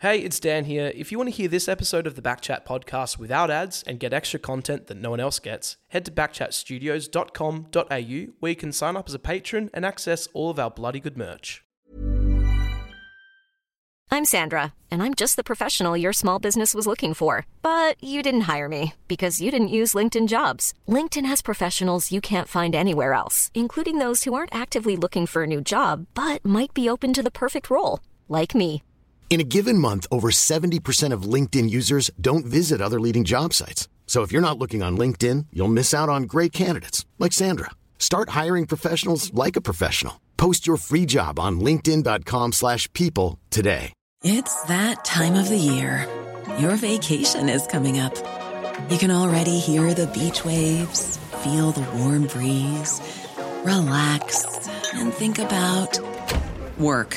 Hey, it's Dan here. If you want to hear this episode of the Backchat podcast without ads and get extra content that no one else gets, head to backchatstudios.com.au where you can sign up as a patron and access all of our bloody good merch. I'm Sandra, and I'm just the professional your small business was looking for. But you didn't hire me because you didn't use LinkedIn jobs. LinkedIn has professionals you can't find anywhere else, including those who aren't actively looking for a new job but might be open to the perfect role, like me. In a given month, over 70% of LinkedIn users don't visit other leading job sites. So if you're not looking on LinkedIn, you'll miss out on great candidates like Sandra. Start hiring professionals like a professional. Post your free job on linkedin.com/people today. It's that time of the year. Your vacation is coming up. You can already hear the beach waves, feel the warm breeze, relax, and think about work.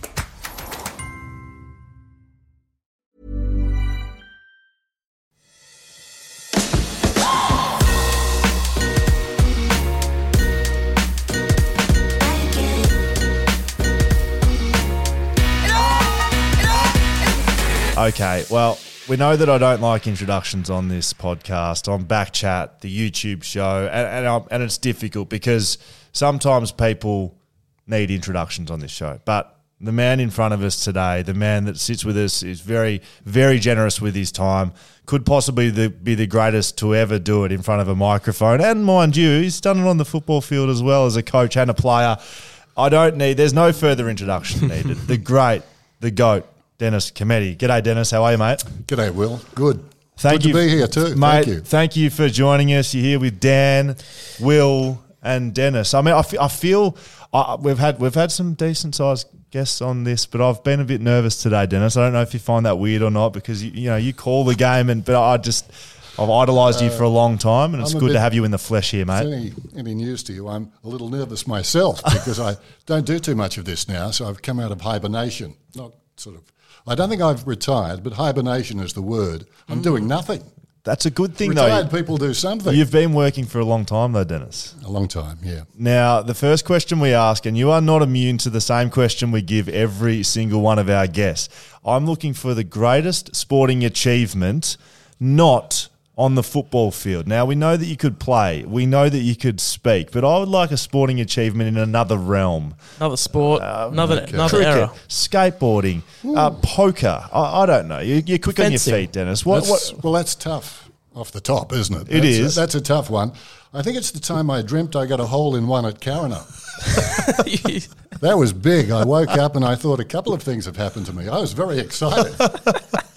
Okay, well, we know that I don't like introductions on this podcast, on Backchat, the YouTube show, and and, and it's difficult because sometimes people need introductions on this show. But the man in front of us today, the man that sits with us, is very, very generous with his time. Could possibly the, be the greatest to ever do it in front of a microphone. And mind you, he's done it on the football field as well as a coach and a player. I don't need. There's no further introduction needed. the great, the goat, Dennis Cometti. G'day, Dennis. How are you, mate? G'day, Will. Good. Thank Good you to be here too. mate. Thank you. for joining us. You're here with Dan, Will, and Dennis. I mean, I fe- I feel uh, we've had we've had some decent sized guests on this, but I've been a bit nervous today, Dennis. I don't know if you find that weird or not because you, you know you call the game, and but I just. I've idolised you for a long time, and it's good to have you in the flesh here, mate. any, any news to you, I'm a little nervous myself because I don't do too much of this now. So I've come out of hibernation. Not sort of. I don't think I've retired, but hibernation is the word. I'm Mm. doing nothing. That's a good thing, Retired though. Retired people do something. You've been working for a long time, though, Dennis. a long time, yeah. Now, the first question we ask, and you are not immune to the same question we give every single one of our guests. I'm looking for the greatest sporting achievement, not on the football field. Now, we know that you could play, we know that you could speak, but I would like a sporting achievement in another realm. Another sport, another, another Cricket, era. skateboarding, uh, poker. I, I don't know. You, you're quick Fencing. on your feet, Dennis. What, That's, what, well, that's tough off the top, isn't it? It that's is. A, that's a tough one. I think it's the time I dreamt I got a hole in one at Carina. That was big. I woke up and I thought a couple of things have happened to me. I was very excited.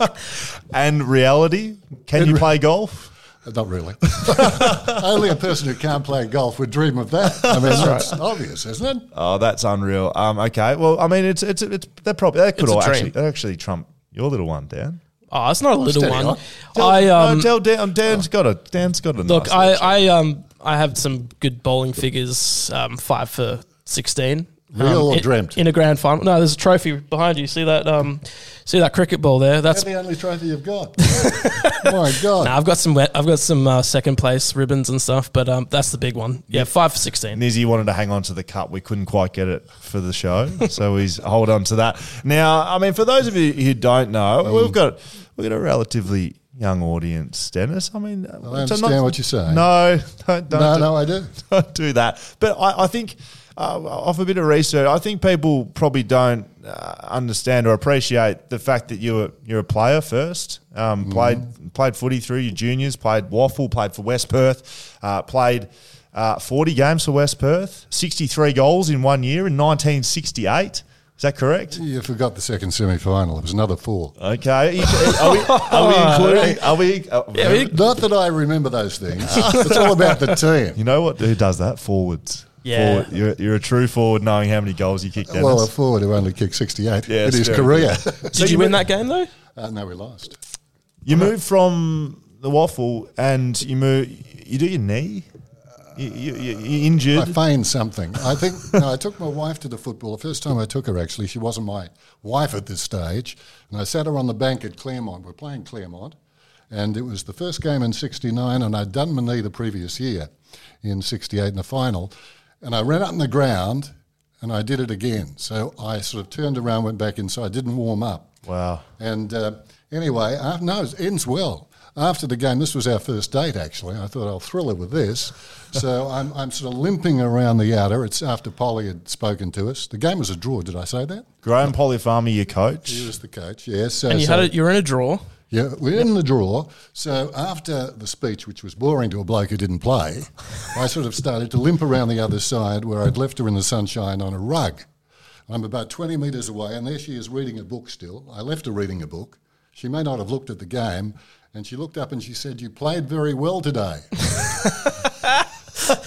and reality? Can And you re- play golf? Not really. Only a person who can't play golf would dream of that. I mean, that's obvious, isn't it? Oh, that's unreal. Um, okay. Well, I mean, it's it's it's that probably that could It's all actually that actually trump your little one, Dan. Oh, it's not a little steady one. on. Tell, I um no, tell Dan. Dan's got a Dan's got a look. I I um I have some good bowling figures. Um, five for sixteen. Real um, or in, dreamt? in a grand final. No, there's a trophy behind you. See that? Um, see that cricket ball there? That's That's the only trophy you've got. My God. Nah, I've got some wet, I've got some uh, second place ribbons and stuff, but um, that's the big one. Yeah, five for sixteen. Nizzy wanted to hang on to the cup. We couldn't quite get it for the show, so he's hold on to that. Now, I mean, for those of you who don't know, Um, we've got we've got a relatively young audience, Dennis. I mean, I understand what you're saying. No, don't, don't no, do- no, I do. don't do that. But I, I think, uh, off a bit of research, I think people probably don't uh, understand or appreciate the fact that you're you're a player first. Um, Played played footy through your juniors, played WAFL, played for West Perth, uh, played. Uh, 40 games for West Perth, 63 goals in one year in 1968. Is that correct? You forgot the second semi final. It was another four. Okay. Are, you- are we, are we including? Are we? uh, Yeah, we- Not that I remember those things. it's all about the team. you know what? Who does that? Forwards. Yeah. Forward. You're, you're a true forward, knowing how many goals you kick. Dennis. Well, a forward who only kicked 68 Yeah, in it's his career. Did you win that game though? uh, no, we lost. You move from the WAFL and you move. You do your knee. You, you, injured. I feigned something. I think no, I took my wife to the football. The first time I took her, actually, she wasn't my wife at this stage, and I sat her on the bank at Claremont. We're playing Claremont, and it was the first game in '69, and I'd done my knee the previous year in '68 in the final, and I ran up in the ground, and I did it again. So I sort of turned around, went back inside, didn't warm up. wow. And uh, anyway, uh, no, it ends well. After the game, this was our first date actually. I thought I'll thrill her with this. So I'm, I'm sort of limping around the outer. It's after Polly had spoken to us. The game was a draw. Did I say that? Graham Polly Farmer, your coach. He was the coach. Yes. So, And you so- had it. You were in a draw. yeah, we're in the draw. So after the speech, which was boring to a bloke who didn't play, I sort of started to limp around the other side where I'd left her in the sunshine on a rug. I'm about 20 metres away, and there she is reading a book still. I left her reading a book. She may not have looked at the game, and she looked up and she said, You played very well today.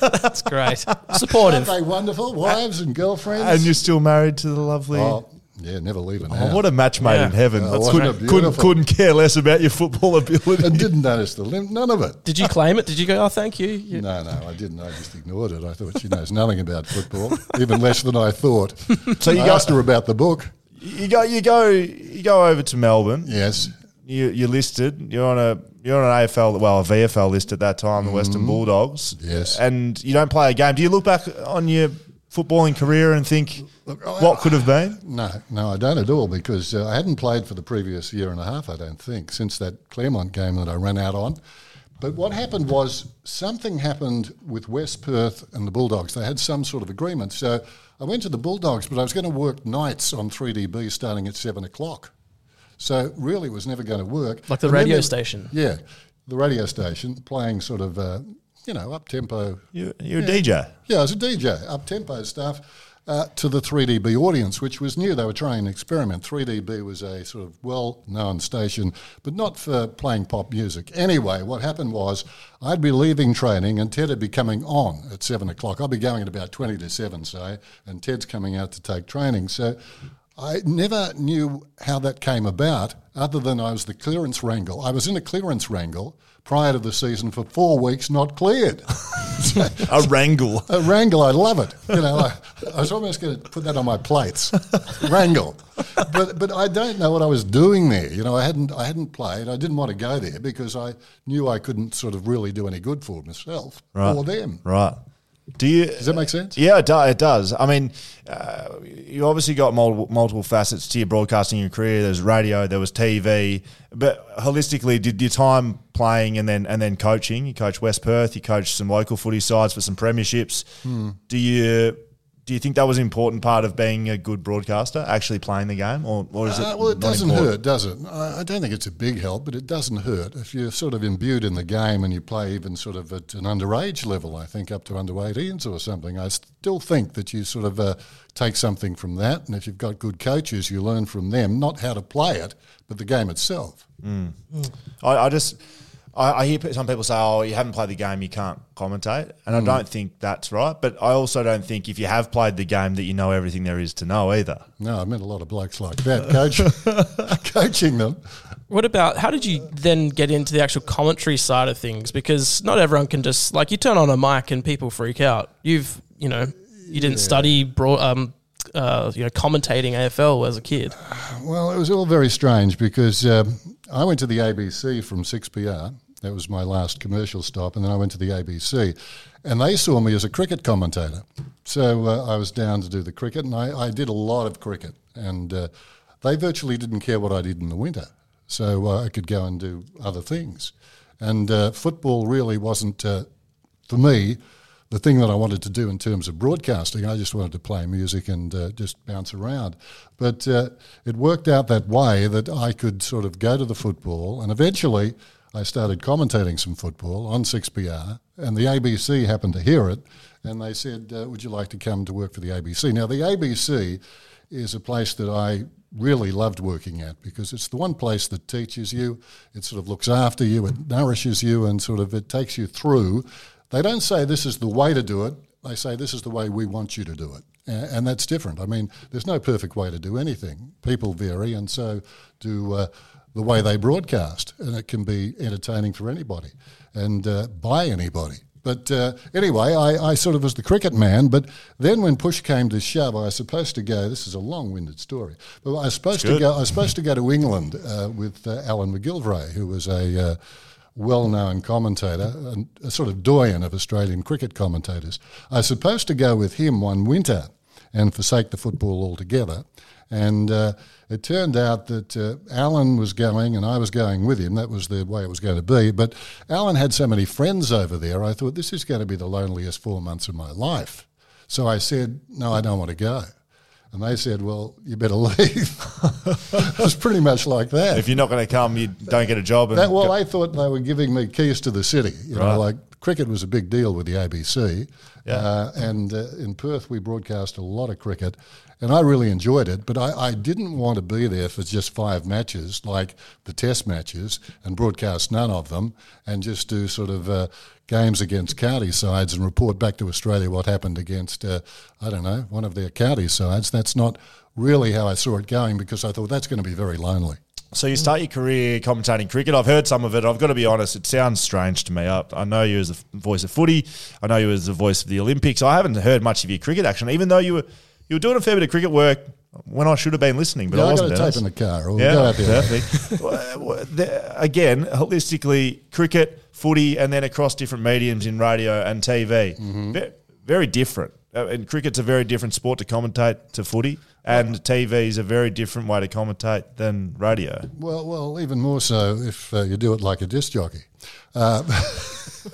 That's great. Aren't Supportive. they wonderful? Wives and girlfriends? And you're still married to the lovely. oh, yeah, never leaving Oh, what a match made Yeah. in heaven. Oh, That's couldn't, couldn't, couldn't care less about your football ability. and didn't notice the limp, none of it. Did you claim it? Did you go? Oh, thank you. You- No, no, I didn't. I just ignored it. I thought she knows nothing about football, even less than I thought. So you I asked her about the book. You go, you go, you go over to Melbourne. Yes. You, you're listed. You're on a you're on an AFL, well, a VFL list at that time, the Western Bulldogs. Yes. and you don't play a game. Do you look back on your footballing career and think what could have been? No, no, I don't at all because uh, I hadn't played for the previous year and a half, I don't think, since that Claremont game that I ran out on. But what happened was something happened with West Perth and the Bulldogs. They had some sort of agreement. So I went to the Bulldogs, but I was going to work nights on 3DB starting at 7 o'clock. So really it was never going to work. Like the And radio there- station. Yeah, the radio station playing sort of, uh, you know, up tempo You, you're a DJ. yeah, I was a DJ, up tempo stuff uh, to the 3DB audience, which was new. They were trying an experiment. 3DB was a sort of well known station, but not for playing pop music. Anyway, what happened was I'd be leaving training and Ted would be coming on at 7 o'clock. I'd be going at about 20 to 7, say, and Ted's coming out to take training. So I never knew how that came about other than I was the clearance wrangle. I was in a clearance wrangle prior to the season for four weeks, not cleared. A wrangle. A wrangle, I love it. You know, I, I was almost going to put that on my plates. wrangle, but but I don't know what I was doing there. You know, I hadn't I hadn't played. I didn't want to go there because I knew I couldn't sort of really do any good for myself Right. or them. Right. Do you? Does that make sense? Yeah, it, do, it does. I mean, uh, you obviously got multiple, multiple facets to your broadcasting your career. There was radio, there was TV, but holistically, did your time playing and then and then coaching? You coached West Perth, you coached some local footy sides for some premierships. Hmm. Do you do you think that was an important part of being a good broadcaster, actually playing the game, or, or is it? Uh, well, it doesn't important? hurt, does it? I, I don't think it's a big help, but it doesn't hurt. If you're sort of imbued in the game and you play even sort of at an underage level, I think up to under 18s or something, I still think that you sort of uh, take something from that. And if you've got good coaches, you learn from them, not how to play it, but the game itself. I, I just I, I hear some people say, "Oh, you haven't played the game, you can't commentate," and I don't think that's right. But I also don't think if you have played the game that you know everything there is to know either. No, I met a lot of blokes like that, coach, coaching them. What about how did you then get into the actual commentary side of things? Because not everyone can just like you turn on a mic and people freak out. You've you know you didn't study broad, um, uh, you know commentating AFL as a kid. Well, it was all very strange because um, I went to the ABC from 6PR. That was my last commercial stop, and then I went to the ABC, and they saw me as a cricket commentator. So uh, I was down to do the cricket, and I, I did a lot of cricket, and uh, they virtually didn't care what I did in the winter, so uh, I could go and do other things. And uh, football really wasn't, uh, for me, the thing that I wanted to do in terms of broadcasting. I just wanted to play music and uh, just bounce around. But uh, it worked out that way that I could sort of go to the football, and eventually I started commentating some football on 6PR, and the ABC happened to hear it, and they said, uh, Would you like to come to work for the ABC? Now, the ABC is a place that I really loved working at because it's the one place that teaches you, it sort of looks after you, it nourishes you, and sort of it takes you through. They don't say this is the way to do it, they say this is the way we want you to do it. And that's different. I mean, there's no perfect way to do anything. People vary, and so do uh, the way they broadcast. And it can be entertaining for anybody and uh, by anybody. But uh, anyway, I, I sort of was the cricket man. But then when push came to shove, I was supposed to go. This is a long-winded story, but I was supposed to go. I was supposed to go to England uh, with uh, Alan McGilvray, who was a uh, well-known commentator, and a sort of doyen of Australian cricket commentators. I was supposed to go with him one winter and forsake the football altogether. And uh, it turned out that uh, Alan was going and I was going with him. That was the way it was going to be. But Alan had so many friends over there, I thought this is going to be the loneliest four months of my life. So I said, No, I don't want to go. And they said, Well, you better leave. it was pretty much like that. If you're not going to come, you don't get a job. And That, well, they thought they were giving me keys to the city. You Right. know, like cricket was a big deal with the ABC. Yeah. Uh, and uh, in Perth, we broadcast a lot of cricket, and I really enjoyed it. But I, I didn't want to be there for just five matches, like the Test matches, and broadcast none of them, and just do sort of uh, games against county sides and report back to Australia what happened against, uh, I don't know, one of their county sides. That's not really how I saw it going because I thought that's going to be very lonely. So you start your career commentating cricket. I've heard some of it. I've got to be honest; it sounds strange to me. I, I know you as the voice of footy. I know you as the voice of the Olympics. I haven't heard much of your cricket action, even though you were you were doing a fair bit of cricket work when I should have been listening. But Yeah, I I got wasn't. a tape in the car. We'll Yeah, go out there. perfect. Well, Again, holistically, cricket, footy, and then across different mediums in radio and TV. Mm-hmm. Ve- Very different. Uh, And cricket's a very different sport to commentate to footy, and TV is a very different way to commentate than radio. Well, well, even more so if uh, you do it like a disc jockey. Uh,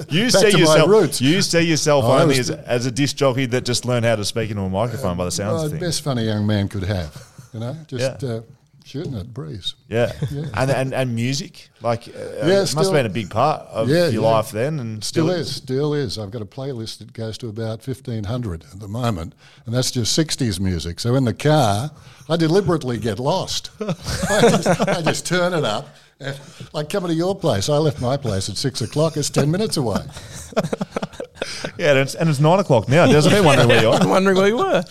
You see to yourself. roots. You see yourself I only was- as, as a disc jockey that just learned how to speak into a microphone by the sounds well, of the things. best fun a young man could have, you know, just Yeah. uh, shooting at breeze. Yeah. And, and and music, like, uh, Yeah, it must have been a big part of Yeah, your yeah. life then, and Still is, still is. I've got a playlist that goes to about 1500 at the moment, and that's just 60s music. So in the car, I deliberately get lost. I, just, I just turn it up. And, like coming to your place, I left my place at six o'clock. It's 10 minutes away. Yeah, and it's, and it's nine o'clock now. Doesn't it? Wondering where you are. I'm wondering where you were.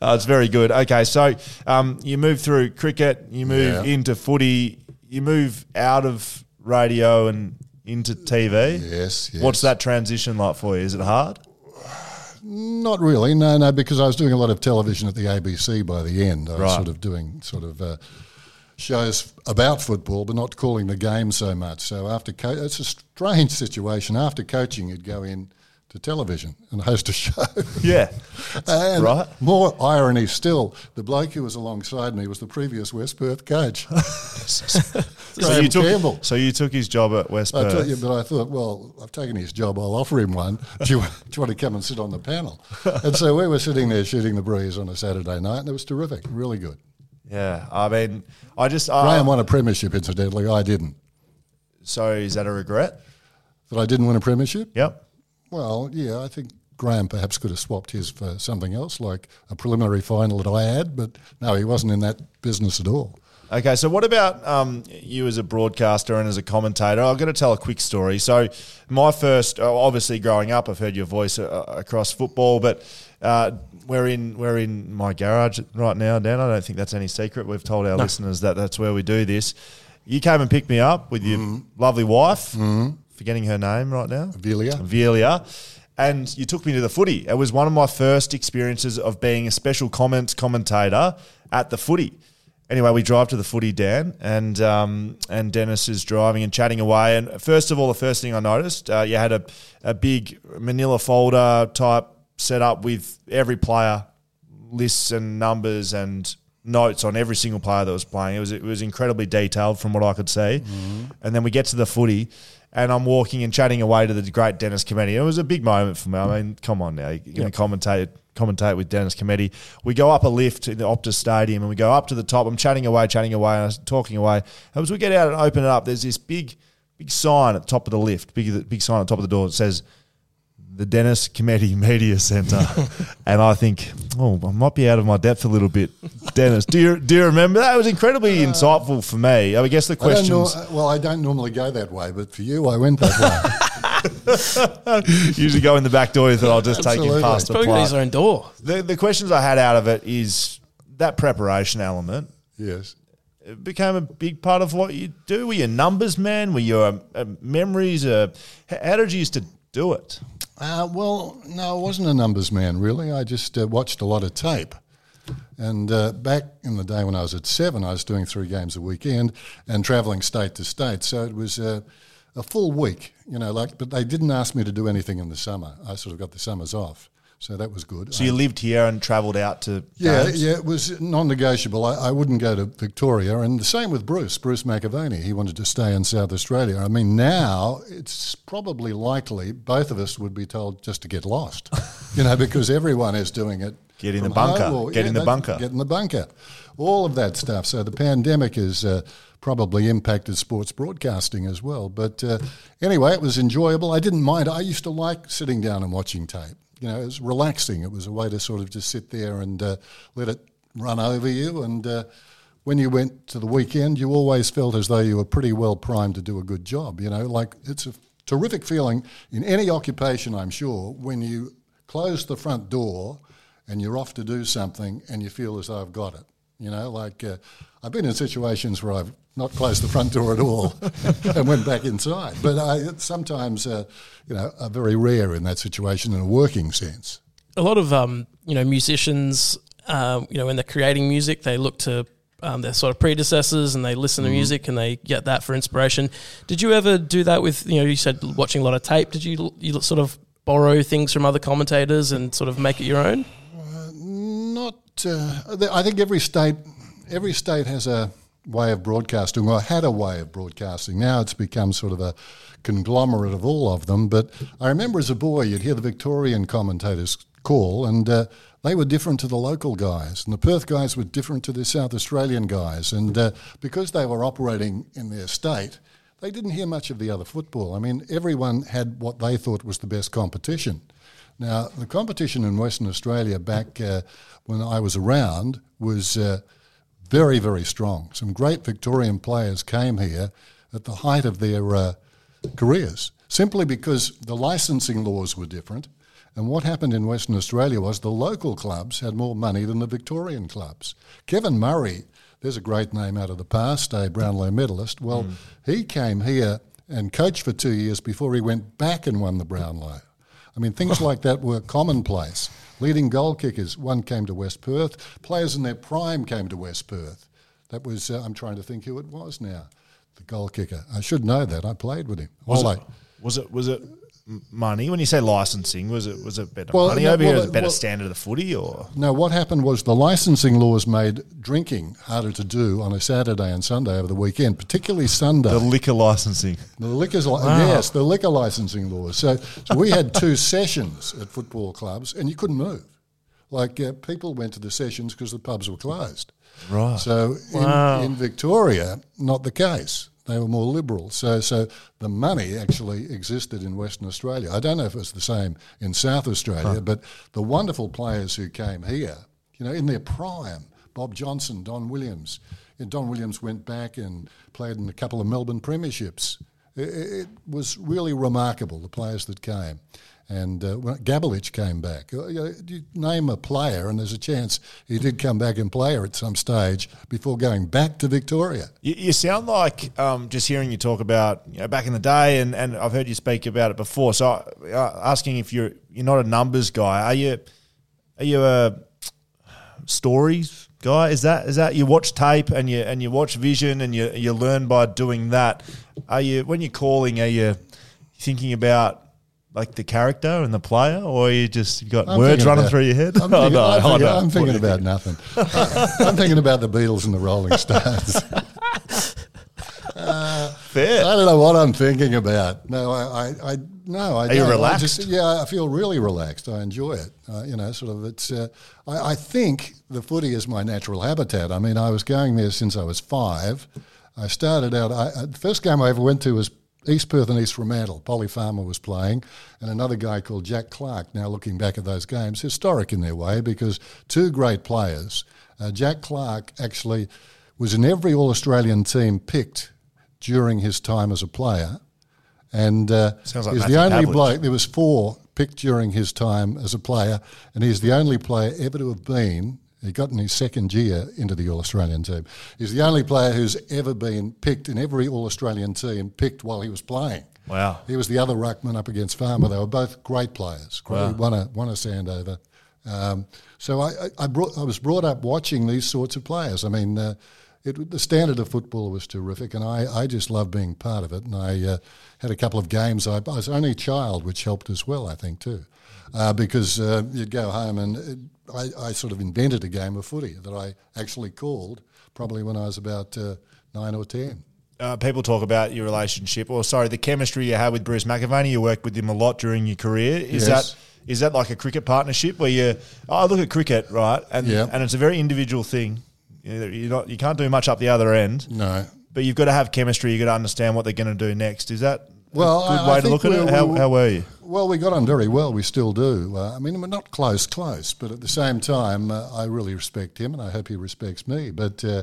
Uh, it's very good. Okay, so um, you move through cricket, you move Yeah. into footy, you move out of radio and into TV. Yes, yes. What's that transition like for you? Is it hard? Not really, no, no, because I was doing a lot of television at the ABC by the end. I was Right. sort of doing sort of uh, shows about football, but not calling the game so much. So after co- it's a strange situation. After coaching, you'd go in to television and host a show. Yeah. and right. more irony still, the bloke who was alongside me was the previous West Perth coach. So you took Campbell. so you took his job at West I Perth. you, but I thought, well, I've taken his job. I'll offer him one. Do you, do you want to come and sit on the panel? And so we were sitting there shooting the breeze on a Saturday night, and it was terrific, really good. yeah, I mean, I just uh, Graham won a premiership, incidentally. I didn't. So is that a regret? That I didn't win a premiership? Yep. Well, yeah, I think Graham perhaps could have swapped his for something else, like a preliminary final that I had, but no, he wasn't in that business at all. Okay, so what about um, you as a broadcaster and as a commentator? I've got to tell a quick story. So, my first, obviously, growing up, I've heard your voice uh, across football, but uh, we're in we're in my garage right now, Dan. I don't think that's any secret. We've told our listeners that that's where we do this. You came and picked me up with your lovely wife, forgetting her name right now, Velia. Velia. And you took me to the footy. It was one of my first experiences of being a special comments commentator at the footy. Anyway, we drive to the footy, Dan, and um, and Dennis is driving and chatting away. And first of all, the first thing I noticed, uh, you had a, a big Manila folder type set up with every player lists and numbers and notes on every single player that was playing. It was it was incredibly detailed from what I could see. And then we get to the footy, and I'm walking and chatting away to the great Dennis Cometti. It was a big moment for me. I mean, come on now, you're going to commentate commentate with Dennis Cometti. We go up a lift in the Optus Stadium, and we go up to the top. I'm chatting away, chatting away, and I was talking away. And as we get out and open it up, there's this big big sign at the top of the lift, big big sign at the top of the door that says the Dennis Cometti Media Centre, and I think, oh, I might be out of my depth a little bit. Dennis, do you do you remember that? It was incredibly uh, insightful for me. I guess the I don't know, questions well, I don't normally go that way, but for you, I went that way. usually go in the back door, that I'll just take him past the Probably got his plate. own door. The, the questions I had out of it is that preparation element. yes. It became a big part of what you do. Were you a numbers man? Were you a, uh, a memories? Uh, a, how did you used to do it? Uh, well, no, I wasn't a numbers man, really. I just uh, watched a lot of tape. And uh, back in the day when I was at seven, I was doing three games a weekend and travelling state to state. So it was uh, a full week, you know, like, but they didn't ask me to do anything in the summer. I sort of got the summers off. So that was good. So you lived here and travelled out to Yeah, games? yeah, it was non-negotiable. I, I wouldn't go to Victoria, and the same with Bruce, Bruce McAvaney. He wanted to stay in South Australia. I mean, now it's probably likely both of us would be told just to get lost, you know, because everyone is doing it. Get in the bunker, or- get in the bunker. Get in the bunker. All of that stuff. So the pandemic has uh, probably impacted sports broadcasting as well. But uh, anyway, it was enjoyable. I didn't mind. I used to like sitting down and watching tape. You know, it was relaxing. It was a way to sort of just sit there and uh, let it run over you. And uh, when you went to the weekend, you always felt as though you were pretty well primed to do a good job. You know, like it's a terrific feeling in any occupation, I'm sure, when you close the front door and you're off to do something and you feel as though I've got it. You know, like uh, I've been in situations where I've not close the front door at all and went back inside. But I, sometimes, uh, you know, are very rare in that situation in a working sense. a lot of um, you know musicians, um, you know, when they're creating music, they look to um, their sort of predecessors and they listen to music and they get that for inspiration. Did you ever do that with you know? You said watching a lot of tape. Did you you sort of borrow things from other commentators and sort of make it your own? Not, uh, I think every state, every state has a way of broadcasting, or had a way of broadcasting. Now it's become sort of a conglomerate of all of them. But I remember as a boy, you'd hear the Victorian commentators call, and uh, they were different to the local guys, and the Perth guys were different to the South Australian guys, and uh, because they were operating in their state. They didn't hear much of the other football. I mean, everyone had what they thought was the best competition. Now, the competition in Western Australia back uh, when I was around was uh, very, very strong. Some great Victorian players came here at the height of their uh, careers, simply because the licensing laws were different. And what happened in Western Australia was the local clubs had more money than the Victorian clubs. Kevin Murray, there's a great name out of the past, a Brownlow medalist. Well, he came here and coached for two years before he went back and won the Brownlow. I mean, things like that were commonplace. Leading goal kickers, one came to West Perth. Players in their prime came to West Perth. That was, uh, I'm trying to think who it was now, the goal kicker. I should know that. I played with him. Was it, was it was it money? When you say licensing, was it was it better Well, money no, over here? well, Was it better well- standard of the footy or No, what happened was the licensing laws made drinking harder to do on a Saturday and Sunday over the weekend, particularly Sunday. the liquor licensing? The liquor, li- yes, the liquor licensing laws. So, so we had two sessions at football clubs, and you couldn't move. Like uh, people went to the sessions because the pubs were closed. Right. So in, in Victoria, not the case. They were more liberal. So, so the money actually existed in Western Australia. I don't know if it's the same in South Australia, but the wonderful players who came here, you know, in their prime, Bob Johnson, Don Williams. And Don Williams went back and played in a couple of Melbourne premierships. It, it was really remarkable, the players that came. And uh, when Gabelich came back. Uh, you, you name a player, and there's a chance he did come back and play her at some stage before going back to Victoria. You, you sound like um, just hearing you talk about you know, back in the day, and, and I've heard you speak about it before. So, uh, asking if you're you're not a numbers guy, are you? Are you a stories guy? Is that is that you watch tape and you and you watch vision and you you learn by doing that? Are you when you're calling? Are you thinking about like the character and the player, or you just you got I'm words running about- through your head? I'm Oh, thinking, no, I'm thinking- I'm thinking you about nothing. I'm thinking about the Beatles and the Rolling Stones. Fair. I don't know what I'm thinking about. No, I, I, I no, I Are you don't. I relaxed? just- yeah, I feel really relaxed. I enjoy it. Uh, you know, sort of. It's. Uh, I, I think the footy is my natural habitat. I mean, I was going there since I was five. I started out. I, uh, the first game I ever went to was East Perth and East Fremantle. Polly Farmer was playing, and another guy called Jack Clarke. Now looking back at those games, historic in their way because two great players. Uh, Jack Clarke actually was in every All Australian team picked during his time as a player, and uh, like he's the only bloke. There was four picked during his time as a player, and he's the only player ever to have been. He got in his second year into the All Australian team. He's the only player who's ever been picked in every All Australian team, picked while he was playing. Wow. He was the other ruckman up against Farmer. They were both great players. Great, Wow. Won a won a Sandover. Um, so I, I, brought, I was brought up watching these sorts of players. I mean, uh, it, the standard of football was terrific, and I, I just loved being part of it. And I uh, had a couple of games. I, I was only a child, which helped as well, I think, too. Uh, because uh, you'd go home and it, I, I sort of invented a game of footy that I actually called probably when I was about uh, nine or ten. Uh, people talk about your relationship, or sorry, the chemistry you had with Bruce McAvaney. You worked with him a lot during your career. Is Yes. that is that like a cricket partnership where you? Oh, look at cricket, right? And Yeah. and it's a very individual thing. You you're not you can't do much up the other end, No. but you've got to have chemistry. You've got to understand what they're going to do next. Is that Well, good I- way I to look at it? How, we're- how were you? Well, we got on very well. We still do. Uh, I mean, we're not close, close, but at the same time, uh, I really respect him, and I hope he respects me. But uh,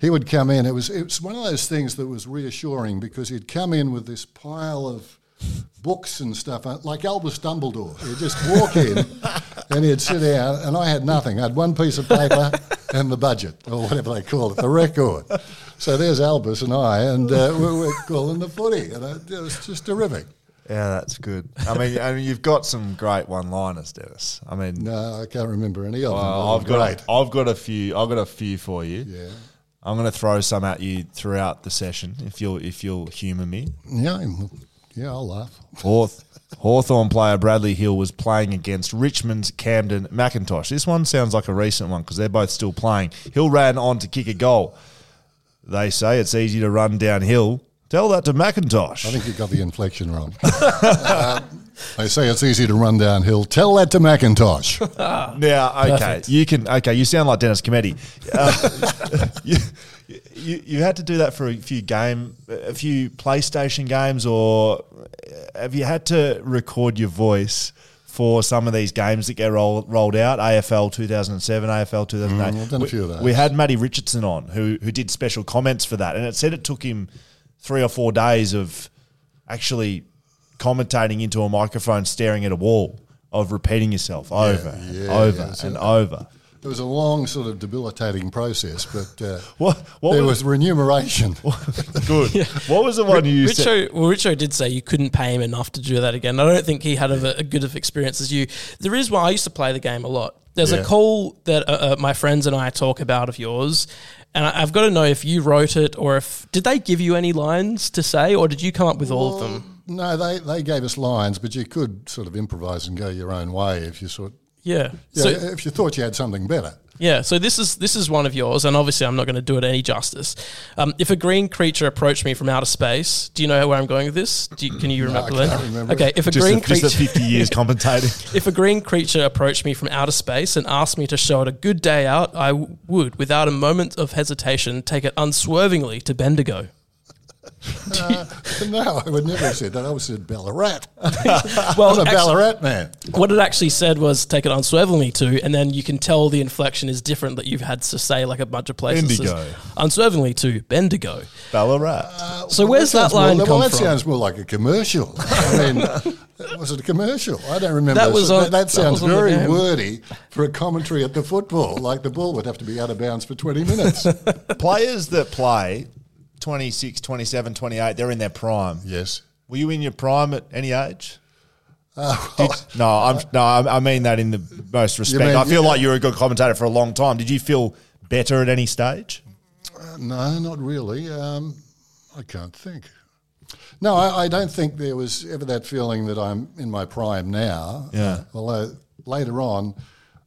he would come in. It was it was one of those things that was reassuring because he'd come in with this pile of books and stuff, uh, like Albus Dumbledore. He'd just walk in, and he'd sit down, and I had nothing. I had one piece of paper and the budget, or whatever they call it, the record. So there's Albus and I, and uh, we're, we're calling the footy, and it, it was just terrific. Yeah, that's good. I mean, I mean, you've got some great one-liners, Dennis. I mean, No, I can't remember any of them. Well, I've got. I've got a few. I've got a few for you. Yeah. I'm going to throw some at you throughout the session if you'll if you'll humour me. Yeah, yeah, I'll laugh. Hawth- Hawthorn player Bradley Hill was playing against Richmond's Kamdyn McIntosh. This one sounds like a recent one because they're both still playing. Hill ran on to kick a goal. They say it's easy to run downhill. Tell that to McIntosh. I think you got the inflection wrong. uh, they say it's easy to run downhill. Tell that to McIntosh. Now, okay, Perfect. you can. Okay, you sound like Dennis Cometti. Uh, you, you you had to do that for a few game, a few PlayStation games, or have you had to record your voice for some of these games that get roll, rolled out? AFL 2007, AFL 2008. Mm, I've done a We- few of those. We had Matty Richardson on who who did special comments for that, and it said it took him three or four days of actually commentating into a microphone, staring at a wall, of repeating yourself over, yeah, over, yeah, and over. It was a long, sort of debilitating process, but uh, What? What there was, was remuneration. good? What was the one you said? Well, Richo did say you couldn't pay him enough to do that again. I don't think he had a, a good of experience as you. There is one. I used to play the game a lot. There's Yeah. a call that uh, uh, my friends and I talk about of yours, and I, I've got to know if you wrote it or if did they give you any lines to say, or did you come up with all of them? No, they, they gave us lines, but you could sort of improvise and go your own way if you sort. Yeah. Yeah, So if you thought you had something better. Yeah, so this is this is one of yours, and obviously I'm not going to do it any justice. Um, if a green creature approached me from outer space, do you know where I'm going with this? Do you, can you remember? I can't that? remember. Okay, if a just, green a, just creature, a 50 years commentating. if a green creature approached me from outer space and asked me to show it a good day out, I w- would, without a moment of hesitation, take it unswervingly to Bendigo. no, I would never have said that. I would have said Ballarat. Well, I'm a actually- Ballarat man. what it actually said was take it unswervingly to, and then you can tell the inflection is different that you've had to say like a bunch of places. Bendigo. Unswervingly to Bendigo. Ballarat. Uh, so where's that sounds more- line well, that from? sounds more like a commercial. I mean, was it a commercial? I don't remember. That was on- that, that that sounds was very wordy for a commentary at the football. Like the ball would have to be out of bounds for 20 minutes. Players that play 26, 27, 28, they're in their prime. yes. Were you in your prime at any age? Did- no, I'm no, I mean that in the most respect. mean- I feel like you were a good commentator for a long time. Did you feel better at any stage? Uh, no, not really. Um, I can't think. No, I, I don't think there was ever that feeling that I'm in my prime now. Yeah. although later on,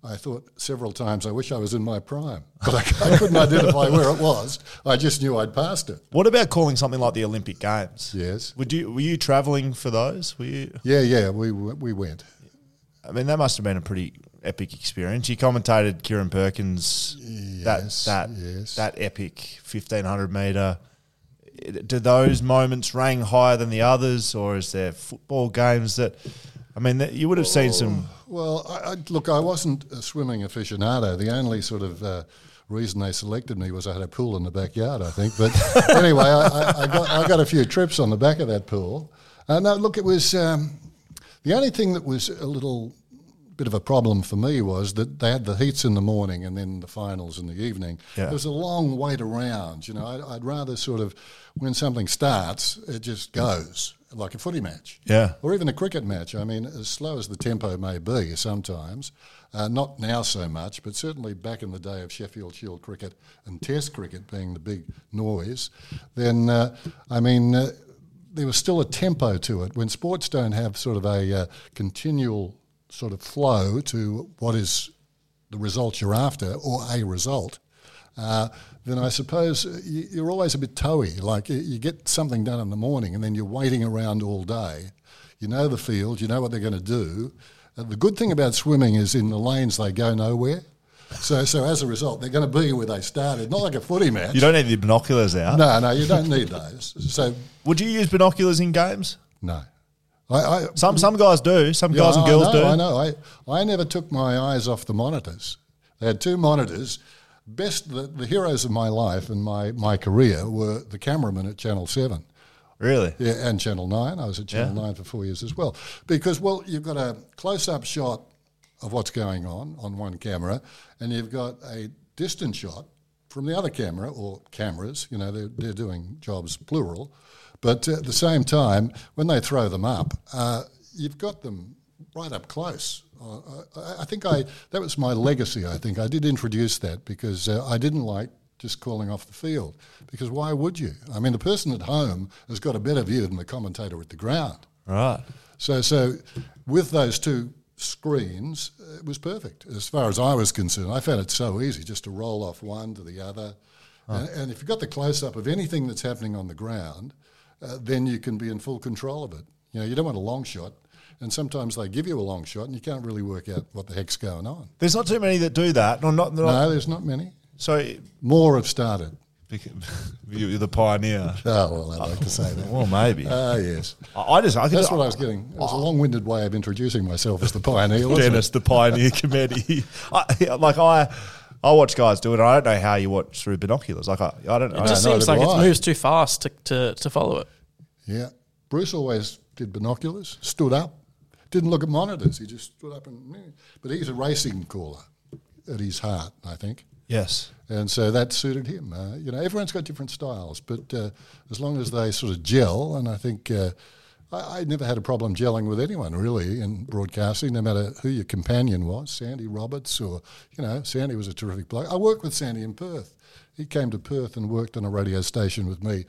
I thought several times, I wish I was in my prime. But I, I couldn't identify where it was. I just knew I'd passed it. What about calling something like the Olympic Games? Yes. Would you were you travelling for those? Were you? Yeah, yeah, we, we went. I mean, that must have been a pretty epic experience. You commentated Kieren Perkins Yes, that that yes. that epic fifteen hundred meter. Do those moments rank higher than the others, or is there football games that? I mean, you would have seen some. Well, I, I, look, I wasn't a swimming aficionado. The only sort of uh, reason they selected me was I had a pool in the backyard, I think. But anyway, I, I, I, got, I got a few trips on the back of that pool. Uh, no, look, it was um, the only thing that was a little bit of a problem for me was that they had the heats in the morning and then the finals in the evening. Yeah. There was a long wait around. You know, I'd, I'd rather sort of when something starts, it just goes like a footy match. Yeah. Or even a cricket match. I mean, as slow as the tempo may be sometimes, uh, not now so much, but certainly back in the day of Sheffield Shield cricket and Test cricket being the big noise, then, uh, I mean, uh, there was still a tempo to it. When sports don't have sort of a uh, continual sort of flow to what is the result you're after or a result, uh, then I suppose you- you're always a bit toey. Like you- you get something done in the morning and then you're waiting around all day. You know the field, you know what they're going to do. Uh, the good thing about swimming is in the lanes they go nowhere. So, so as a result, they're going to be where they started. Not like a footy match. You don't need the binoculars out. No, no, you don't need those. So, Would you use binoculars in games? no. I, I, Some some guys do. Some Yeah, guys and I girls know, do. I know. I, I never took my eyes off the monitors. They had two monitors. Best the, the heroes of my life and my, my career were the cameraman at Channel Seven. Really? Yeah, and Channel 9. I was at Channel 9 for four years as well. Because, well, you've got a close up shot of what's going on on one camera, and you've got a distant shot from the other camera, or cameras, you know, they're, they're doing jobs plural. But at the same time, when they throw them up, uh, you've got them right up close. Uh, I, I think I that was my legacy. I think I did introduce that because uh, I didn't like just calling off the field because why would you? I mean, the person at home has got a better view than the commentator at the ground. Right. So, so with those two screens, it was perfect as far as I was concerned. I found it so easy just to roll off one to the other, and, and if you've got the close up of anything that's happening on the ground, uh, then you can be in full control of it. You know, you don't want a long shot. And sometimes they give you a long shot, and you can't really work out what the heck's going on. There's not too many that do that. No, not, not No, there's not many. So More have started. you're the pioneer. Oh well, I like to say that. Well, maybe. Ah, yes. I just I could, That's what I was getting. It was a long-winded way of introducing myself as the pioneer. Dennis, the pioneer committee. I, like I, I watch guys do it. I don't know how you watch through binoculars. Like I, I don't. It I just no, seems neither like it I. moves too fast to, to, to follow it. Yeah. Bruce always did binoculars, stood up, didn't look at monitors. He just stood up and. But he's a racing caller at his heart, I think. yes. And so that suited him. Uh, you know, everyone's got different styles, but uh, as long as they sort of gel, and I think uh, I, I never had a problem gelling with anyone really in broadcasting, no matter who your companion was, Sandy Roberts or, you know, Sandy was a terrific bloke. I worked with Sandy in Perth. He came to Perth and worked on a radio station with me.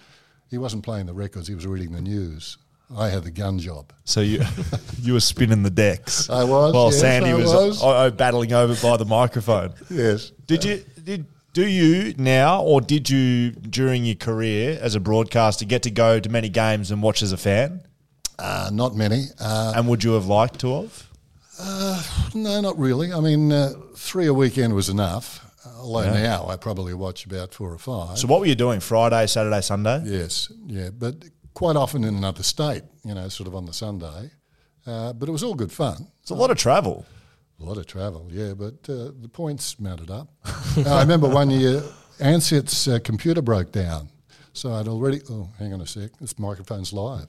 He wasn't playing the records, he was reading the news. I had the gun job. So you you were spinning the decks. I was, While yes, Sandy I was, was. oh, oh, battling over by the microphone. Yes. Did you did do you now or did you during your career as a broadcaster get to go to many games and watch as a fan? Uh, not many. Uh, And would you have liked to have? no, not really. I mean, uh, three a weekend was enough. Although now I probably watch about four or five. So what were you doing? Friday, Saturday, Sunday? Yes, yeah, but quite often in another state, you know, sort of on the Sunday. Uh, but it was all good fun. It's a lot of travel. A lot of travel, yeah, but uh, the points mounted up. I remember one year Ansett's uh, computer broke down. So I'd already, oh, hang on a sec, this microphone's live.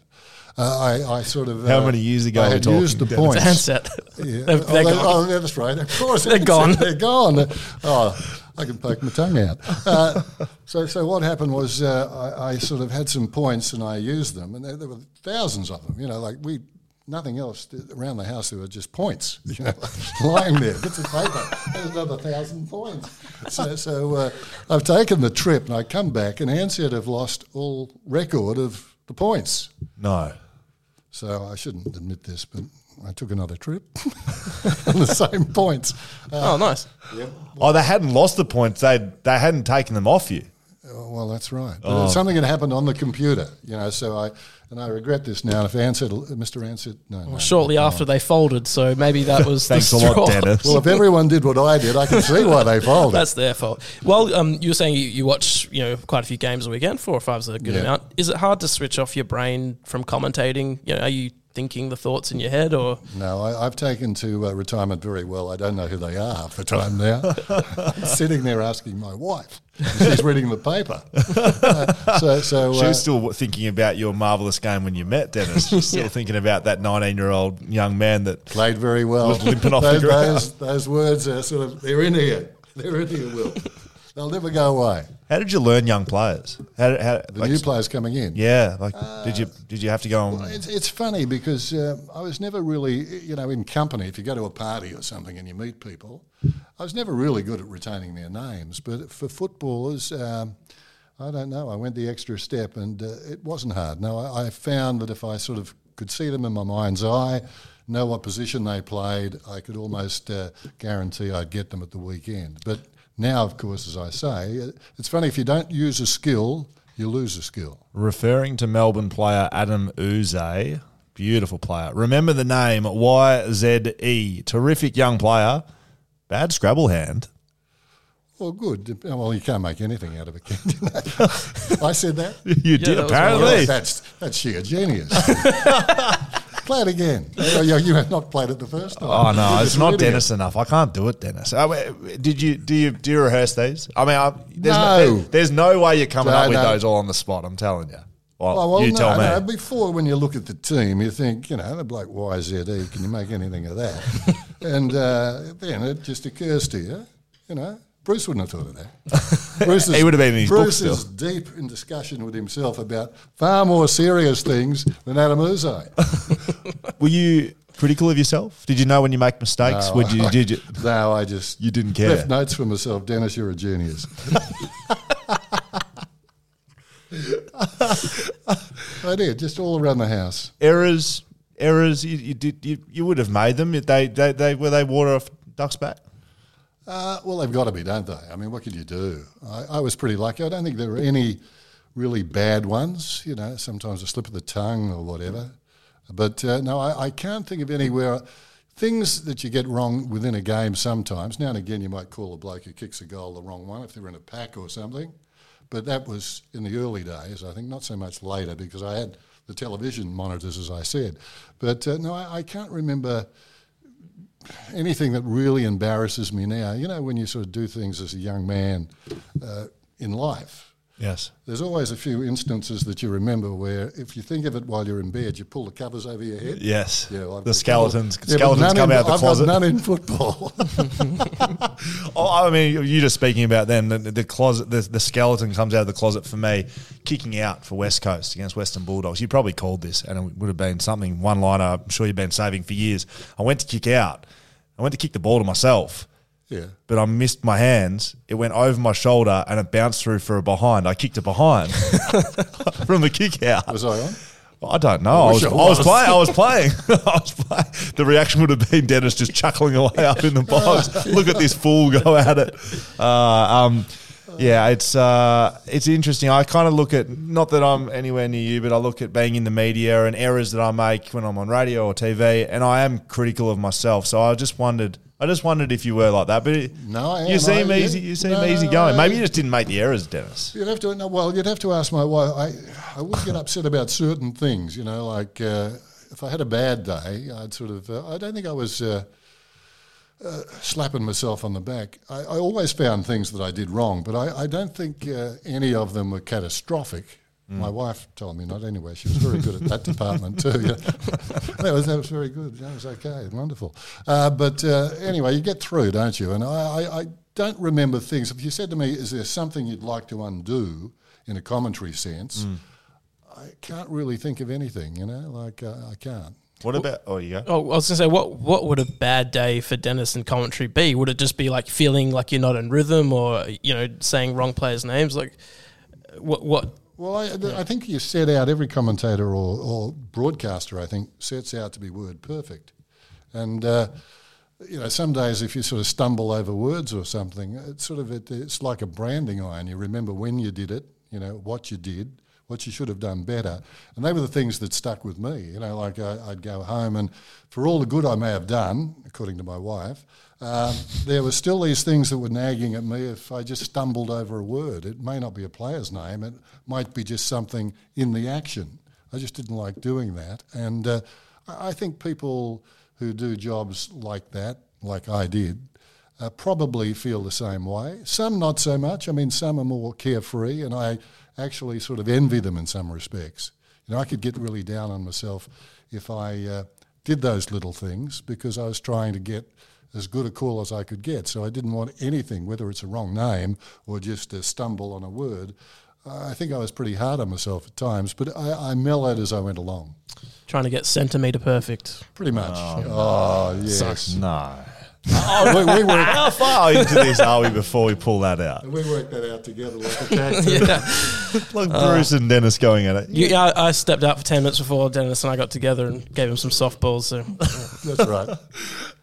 Uh, I, I sort of. How uh, many years ago I are we had used the talking, points. Handset. Yeah. They're, oh, they're they- oh, that's right. Of course, They're gone. They're gone. Oh, I can poke my tongue out. Uh, so, so what happened was uh, I, I sort of had some points and I used them, and there, there were thousands of them. You know, like we. Nothing else around the house. There were just points, you know, lying there, bits of paper. There's another thousand points. So, so uh, I've taken the trip, and I come back, and Ansett have lost all record of the points. No. So I shouldn't admit this, but I took another trip on the same points. Uh, Oh, nice. Oh, they hadn't lost the points. They they hadn't taken them off you. oh, well, that's right. But something had happened on the computer, you know. So I and I regret this now. If Ansett, Mr. Ansett, no, no. Shortly after they folded, so maybe that was the Thanks a lot, straw. Dennis. Well, if everyone did what I did, I can see why they folded. That's their fault. Well, um, you were saying you, you watch, you know, quite a few games a weekend. Four or five is a good Yeah. amount. Is it hard to switch off your brain from commentating? You know, are you thinking the thoughts in your head, or No, I, I've taken to uh, retirement very well. I don't know who they are for time now. Sitting there asking my wife. She's reading the paper. Uh, so, so She uh, was still thinking about your marvelous game when you met Dennis. She's still thinking about that 19 year old young man that played very well. Was limping off the ground. Those, those words are sort of they're in here. They're in here, Will. They'll never go away. How did you learn young players? How, how The like, new players coming in. Yeah, like did you did you have to go on? Well, it's, it's funny because uh, I was never really, you know, in company. If you go to a party or something and you meet people, I was never really good at retaining their names. But for footballers, um, I don't know. I went the extra step, and uh, it wasn't hard. No, I, I found that if I sort of could see them in my mind's eye, know what position they played, I could almost uh, guarantee I'd get them at the weekend. But now, of course, as I say, uh, it's funny if you don't use a skill, you lose a skill. Referring to Melbourne player Adam Yze, beautiful player. Remember the name YZE, terrific young player. Bad Scrabble hand. Well, good. Well, you can't make anything out of it, can you? I said that. You did that apparently. well. That's that's sheer genius. Play it again. You, you- have not played it the first time. Oh no, You're it's not. Dennis enough. I can't do it, Dennis. I mean, did you do you do you rehearse these? I mean, I, there's No. no, there's no way you're coming No, up with no. those all on the spot. I'm telling you. Well, Oh, well, you tell me. Before, when you look at the team, you think, you know, the bloke YZE, can you make anything of that? and uh, then it just occurs to you, you know, Bruce wouldn't have thought of that. Bruce is, He would have been in his Bruce is deep in discussion with himself about far more serious things than Adam Yze. Were you critical of yourself? Did you know when you make mistakes? No, Would you? I- Did you? No, I just You didn't care. Left notes for myself. Dennis, you're a genius. I did just all around the house. Errors, errors. You, you did. You, you would have made them. They, they, they were they water off ducks back. Uh, well, they've got to be, don't they? I mean, what could you do? I, I was pretty lucky. I don't think there were any really bad ones. You know, sometimes a slip of the tongue or whatever. But uh, no, I, I can't think of anywhere. Things that you get wrong within a game sometimes. Now and again, you might call a bloke who kicks a goal the wrong one if they're in a pack or something. But that was in the early days, I think, not so much later because I had the television monitors, as I said. But uh, no, I, I can't remember anything that really embarrasses me now. You know, when you sort of do things as a young man uh, in life, Yes. there's always a few instances that you remember where, if you think of it while you're in bed, you pull the covers over your head. Yes. Yeah, well, the skeletons. Skeletons come in- out the I've closet. none in football. Oh, I mean, you just speaking about then the, the closet, the, the skeleton comes out of the closet for me, kicking out for West Coast against Western Bulldogs. You probably called this, and it would have been something one liner. I'm sure you've been saving for years. I went to kick out. I went to kick the ball to myself, yeah. but I missed my hands. It went over my shoulder and it bounced through for a behind. I kicked it behind from the kick out. Was I on? I don't know. I was, I I was was. playing. I was playing. I was playing. The reaction would have been Dennis just chuckling away up in the box. Look at this fool go at it. Uh, um, yeah, it's uh, it's interesting. I kind of look at not that I'm anywhere near you, but I look at being in the media and errors that I make when I'm on radio or TV, and I am critical of myself. So I just wondered. I just wondered if you were like that, but it- No, I you am. seem I- easy. You seem No, easy going. Maybe you just didn't make the errors, Dennis. You'd have to no, well, you'd have to ask my wife. I I would get upset about certain things, you know, like uh, if I had a bad day, I'd sort of. Uh, I don't think I was uh, uh, slapping myself on the back. I, I always found things that I did wrong, but I, I don't think uh, any of them were catastrophic. My wife told me not anyway. She was very good at that department too. Yeah. that, was, that was very good. That was okay, wonderful. Uh, but uh, anyway, you get through, don't you? And I, I, I don't remember things. If you said to me, "Is there something you'd like to undo?" in a commentary sense, I can't really think of anything. You know, like uh, I can't. What about? Oh, yeah. Oh, I was gonna say, what what would a bad day for Dennis and commentary be? Would it just be like feeling like you're not in rhythm, or you know, saying wrong players' names? Like, what what? Well, I, I think you set out every commentator or, or broadcaster. I think sets out to be word perfect, and uh, you know, some days if you sort of stumble over words or something, it's sort of it, it's like a branding iron. You remember when you did it, you know what you did, what you should have done better, and they were the things that stuck with me. You know, like I, I'd go home and for all the good I may have done, according to my wife. Um, there were still these things that were nagging at me if I just stumbled over a word. It may not be a player's name, it might be just something in the action. I just didn't like doing that. And uh, I think people who do jobs like that, like I did, uh, probably feel the same way. Some not so much. I mean, some are more carefree, and I actually sort of envy them in some respects. You know, I could get really down on myself if I uh, did those little things because I was trying to get as good a call as I could get. So I didn't want anything, whether it's a wrong name or just a stumble on a word. Uh, I think I was pretty hard on myself at times, but I, I mellowed as I went along. Trying to get centimetre perfect. Pretty much. Oh, yes. No. We, we, worked, How far into this are we before we pull that out? we worked that out together like a tag team. Yeah. Like Bruce and Dennis going at it. You, I, I stepped out for 10 minutes before Dennis and I got together and gave him some softballs. So That's right.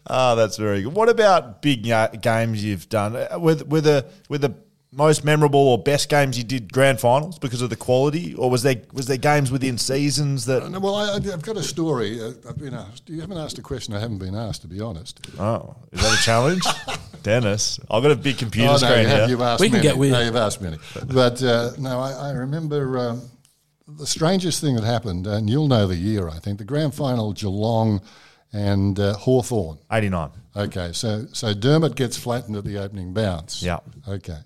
Ah, that's very good. What about big uh, games you've done? Uh, With with the with the most memorable or best games you did grand finals because of the quality, or was there was there games within seasons that? No, well, I, I've got a story. Uh, I've been asked. You haven't asked a question I haven't been asked, to be honest. Oh, is that a challenge, Dennis? I've got a big computer Oh, no, screen you have, here. you've asked We can many. get weird. No, you've asked many. But uh, no, I, I remember um, the strangest thing that happened, and you'll know the year, I think, the grand final, Geelong and uh, Hawthorn. Eighty nine. Okay, so so Dermot gets flattened at the opening bounce. Yeah. Okay.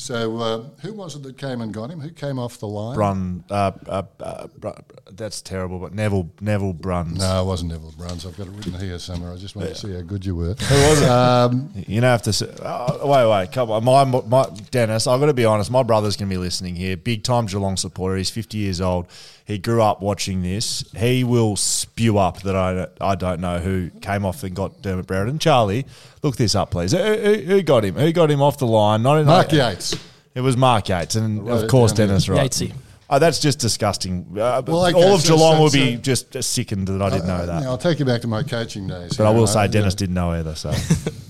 So uh, who was it that came and got him? Who came off the line? Brun, uh, uh, uh, Br- that's terrible. But Neville Neville Bruns. No, it wasn't Neville Bruns. I've got it written here somewhere. I just wanted to see how good you were. Who was it? Um, you don't have to. Say, oh, wait, wait, come on. My, my Dennis, I've got to be honest. My brother's going to be listening here. Big time Geelong supporter. He's fifty years old. He grew up watching this. He will spew up that I I don't know who came off and got Dermot Brereton. Charlie, look this up, please. Who, who, who got him? Who got him off the line? Not Mark Yates. It was Mark Yates, and of course down here. Dennis, right? Yatesy. Oh, that's just disgusting. Uh, Well, okay, all of so- Geelong so- will be so- just uh, sickened that I didn't know that. Now, I'll take you back to my coaching days. But I will and say Dennis know, didn't know either. So,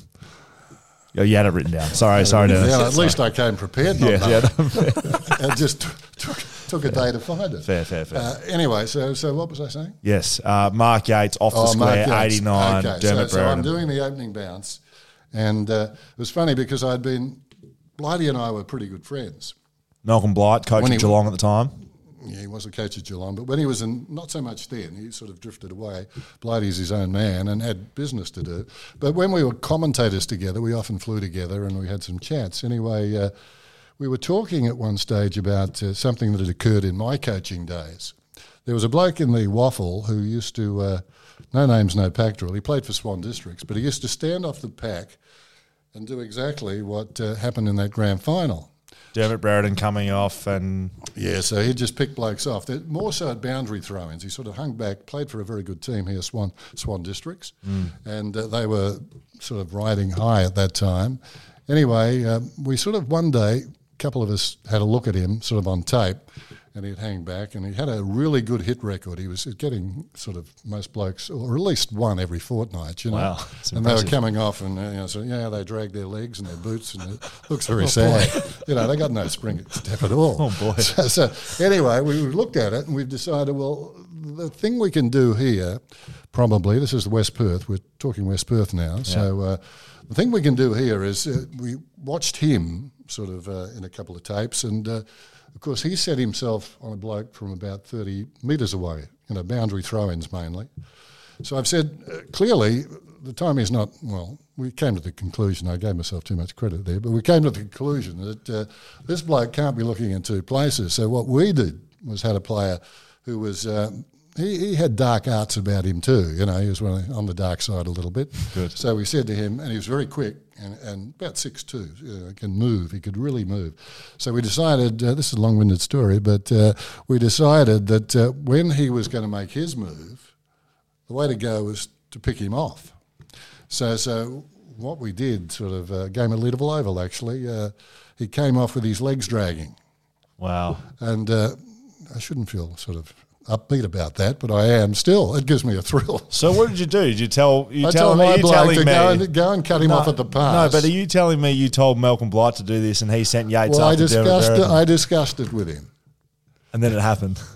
oh, you had it written down. Sorry, sorry, Dennis. Yeah, at least I came prepared. Not Yeah, yeah. it just took, took a day to find it. Fair, fair, fair. Uh, anyway, so so what was I saying? yes, uh, Mark Yates off the Oh, square, eighty nine. Okay, Dermot so, so I'm doing the opening bounce, and uh, it was funny because I'd been Blighty and I were pretty good friends. Malcolm Blight, coach of Geelong at the time. Yeah, he was a coach at Geelong, but when he was in, not so much then, he sort of drifted away. Blighty's his own man and had business to do. But when we were commentators together, we often flew together and we had some chats. Anyway, uh, we were talking at one stage about uh, something that had occurred in my coaching days. There was a bloke in the WAFL who used to, uh, no names, no pack drill. He played for Swan Districts, but he used to stand off the pack and do exactly what uh, happened in that grand final. Dermot Brereton coming off, and Yeah, so he'd just pick blokes off. They're more so at boundary throw-ins. He sort of hung back, played for a very good team here, Swan Swan Districts, and uh, they were sort of riding high at that time. Anyway, um, we sort of one day, a couple of us had a look at him, sort of on tape, and he'd hang back, and he had a really good hit record. He was getting sort of most blokes, or at least one every fortnight, you know. Wow, and they were coming off, and uh, you know, so yeah, they drag their legs and their boots, and it looks very sad. you know, they got no spring step at all. Oh, boy. So, so anyway, we looked at it and we've decided, well, the thing we can do here, probably, this is West Perth. We're talking West Perth now. So uh, the thing we can do here is uh, we watched him sort of uh, in a couple of tapes, and uh, of course he set himself on a bloke from about thirty metres away, you know, boundary throw-ins mainly. So I've said uh, clearly the time is not, well, we came to the conclusion, I gave myself too much credit there, but we came to the conclusion that uh, this bloke can't be looking in two places. So what we did was had a player who was, uh, he, he had dark arts about him too, you know, he was on the dark side a little bit. Good. So we said to him, and he was very quick and, and about 6'2", you know, can move, he could really move. So we decided, uh, this is a long-winded story, but uh, we decided that uh, when he was going to make his move, the way to go was to pick him off. So, so what we did, sort of, uh, game of Oval actually, uh, he came off with his legs dragging. wow, And uh, I shouldn't feel sort of upbeat about that, but I am still. It gives me a thrill. So what did you do? Did you tell you I telling told me? You telling to me? go and, go and cut him off at the pass. No, but are you telling me you told Malcolm Blight to do this and he sent Yates well, I discussed, it, I discussed it with him. and then it happened.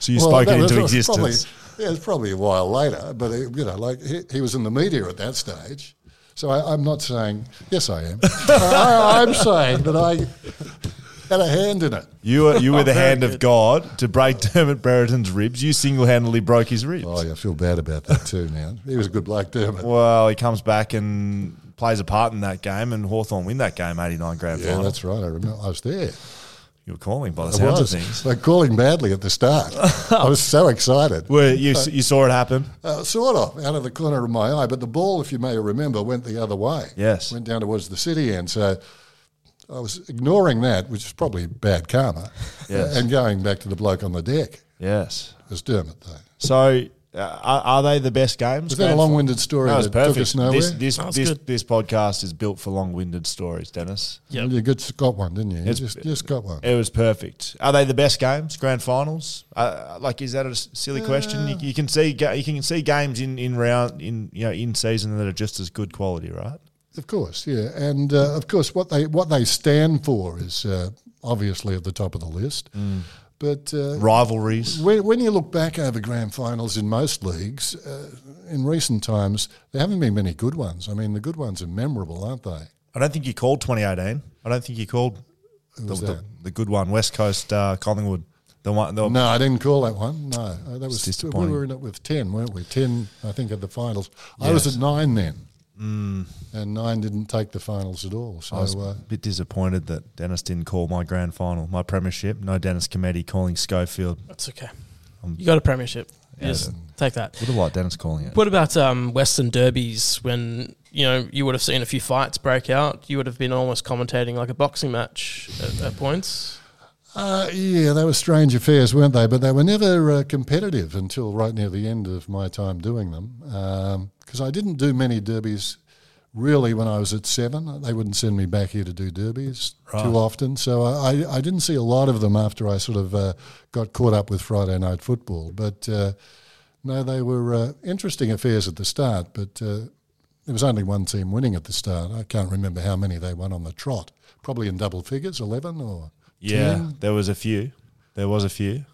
So you Well, spoke it into existence. Probably, yeah, it's probably a while later, but it, you know, like he, he was in the media at that stage. So I, I'm not saying yes, I am. I, I'm saying that I had a hand in it. You were you were the hand of God to break Dermot Brereton's ribs. You single handedly broke his ribs. Oh, yeah, I feel bad about that too now. He was a good bloke, Dermot. Well, he comes back and plays a part in that game, and Hawthorn win that game, eighty nine grand Yeah, final. that's right. I remember. I was there. you were calling by the I sounds was. of things. Like calling badly at the start. I was so excited. Well, you you saw it happen. Uh, sort of, out of the corner of my eye. But the ball, if you may remember, went the other way. Yes. Went down towards the city end. So I was ignoring that, which is probably bad karma, Yes. and going back to the bloke on the deck. Yes. It was Dermot, though. So, uh, are, are they the best games? Was that a long-winded story That was took perfect. us nowhere? This this That was this, this podcast is built for long winded stories, Dennis. Yep. Well, you good, got one, didn't you? You It's- just, just got one. It was perfect. Are they the best games? Grand finals? Uh, like, is that a silly question? You, you can see you can see games in, in round in you know in season that are just as good quality, right? Of course, yeah, and uh, of course, what they what they stand for is uh, obviously at the top of the list. Mm. But uh, Rivalries. when, when you look back over grand finals in most leagues, uh, in recent times, there haven't been many good ones. I mean, the good ones are memorable, aren't they? I don't think you called 2018. I don't think you called the, the, the good one, West Coast uh, Collingwood. The one, the, No, I didn't call that one. No, uh, that was disappointing. We were in it with ten, weren't we? Ten, I think, at the finals. I was at nine then, and nine didn't take the finals at all. So I was uh, a bit disappointed that Dennis didn't call my grand final, my premiership. No Dennis Cometti calling Schofield. That's okay. Um, You got a premiership. You just take that. Would have liked Dennis calling it. What about um, Western derbies when you know you would have seen a few fights break out? You would have been almost commentating like a boxing match at, at points. Uh, yeah, they were strange affairs, weren't they? But they were never uh, competitive until right near the end of my time doing them. Because I didn't do many derbies really when I was at seven. They wouldn't send me back here to do derbies too often. So I, I, I didn't see a lot of them after I sort of uh, got caught up with Friday night football. But uh, no, they were uh, interesting affairs at the start. But uh, there was only one team winning at the start. I can't remember how many they won on the trot. Probably in double figures, 11 or yeah, 10. there was a few. There was a few.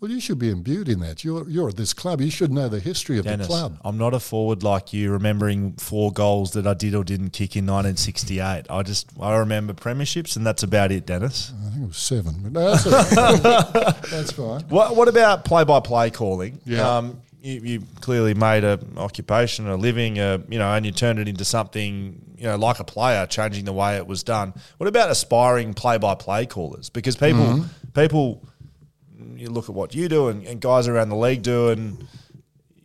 Well, you should be imbued in that. You're you're at this club. You should know the history of Dennis, the club. I'm not a forward like you, remembering four goals that I did or didn't kick in 1968. I just I remember premierships, and that's about it, Dennis. I think it was seven. But no, that's, that's fine. What What about play-by-play calling? Yeah. Um, you, you clearly made a occupation, a living, a, you know, and you turned it into something, you know, like a player, changing the way it was done. What about aspiring play-by-play callers? Because people, Mm-hmm. people, you look at what you do and, and guys around the league do, and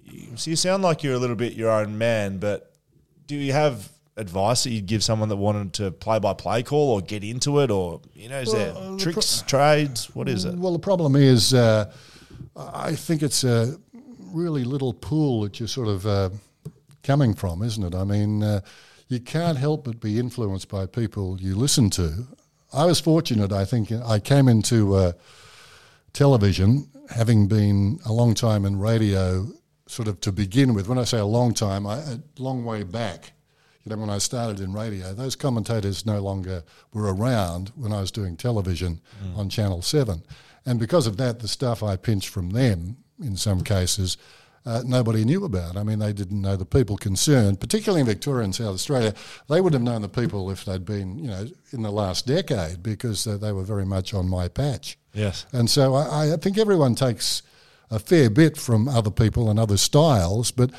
you, so you sound like you're a little bit your own man. But do you have advice that you'd give someone that wanted to play-by-play call or get into it, or you know, is Well, there uh, the tricks, trades? What is it? Well, the problem is, uh, I think it's a really little pool that you're sort of uh, coming from, isn't it? I mean, uh, you can't help but be influenced by people you listen to. I was fortunate, I think. I came into uh, television having been a long time in radio, sort of to begin with. When I say a long time, I, a long way back. You know, when I started in radio, those commentators no longer were around when I was doing television on Channel 7. And because of that, the stuff I pinched from them, in some cases, uh, nobody knew about. I mean, they didn't know the people concerned, particularly in Victoria and South Australia. They would have known the people if they'd been, you know, in the last decade because uh, they were very much on my patch. Yes. And so I, I think everyone takes a fair bit from other people and other styles, but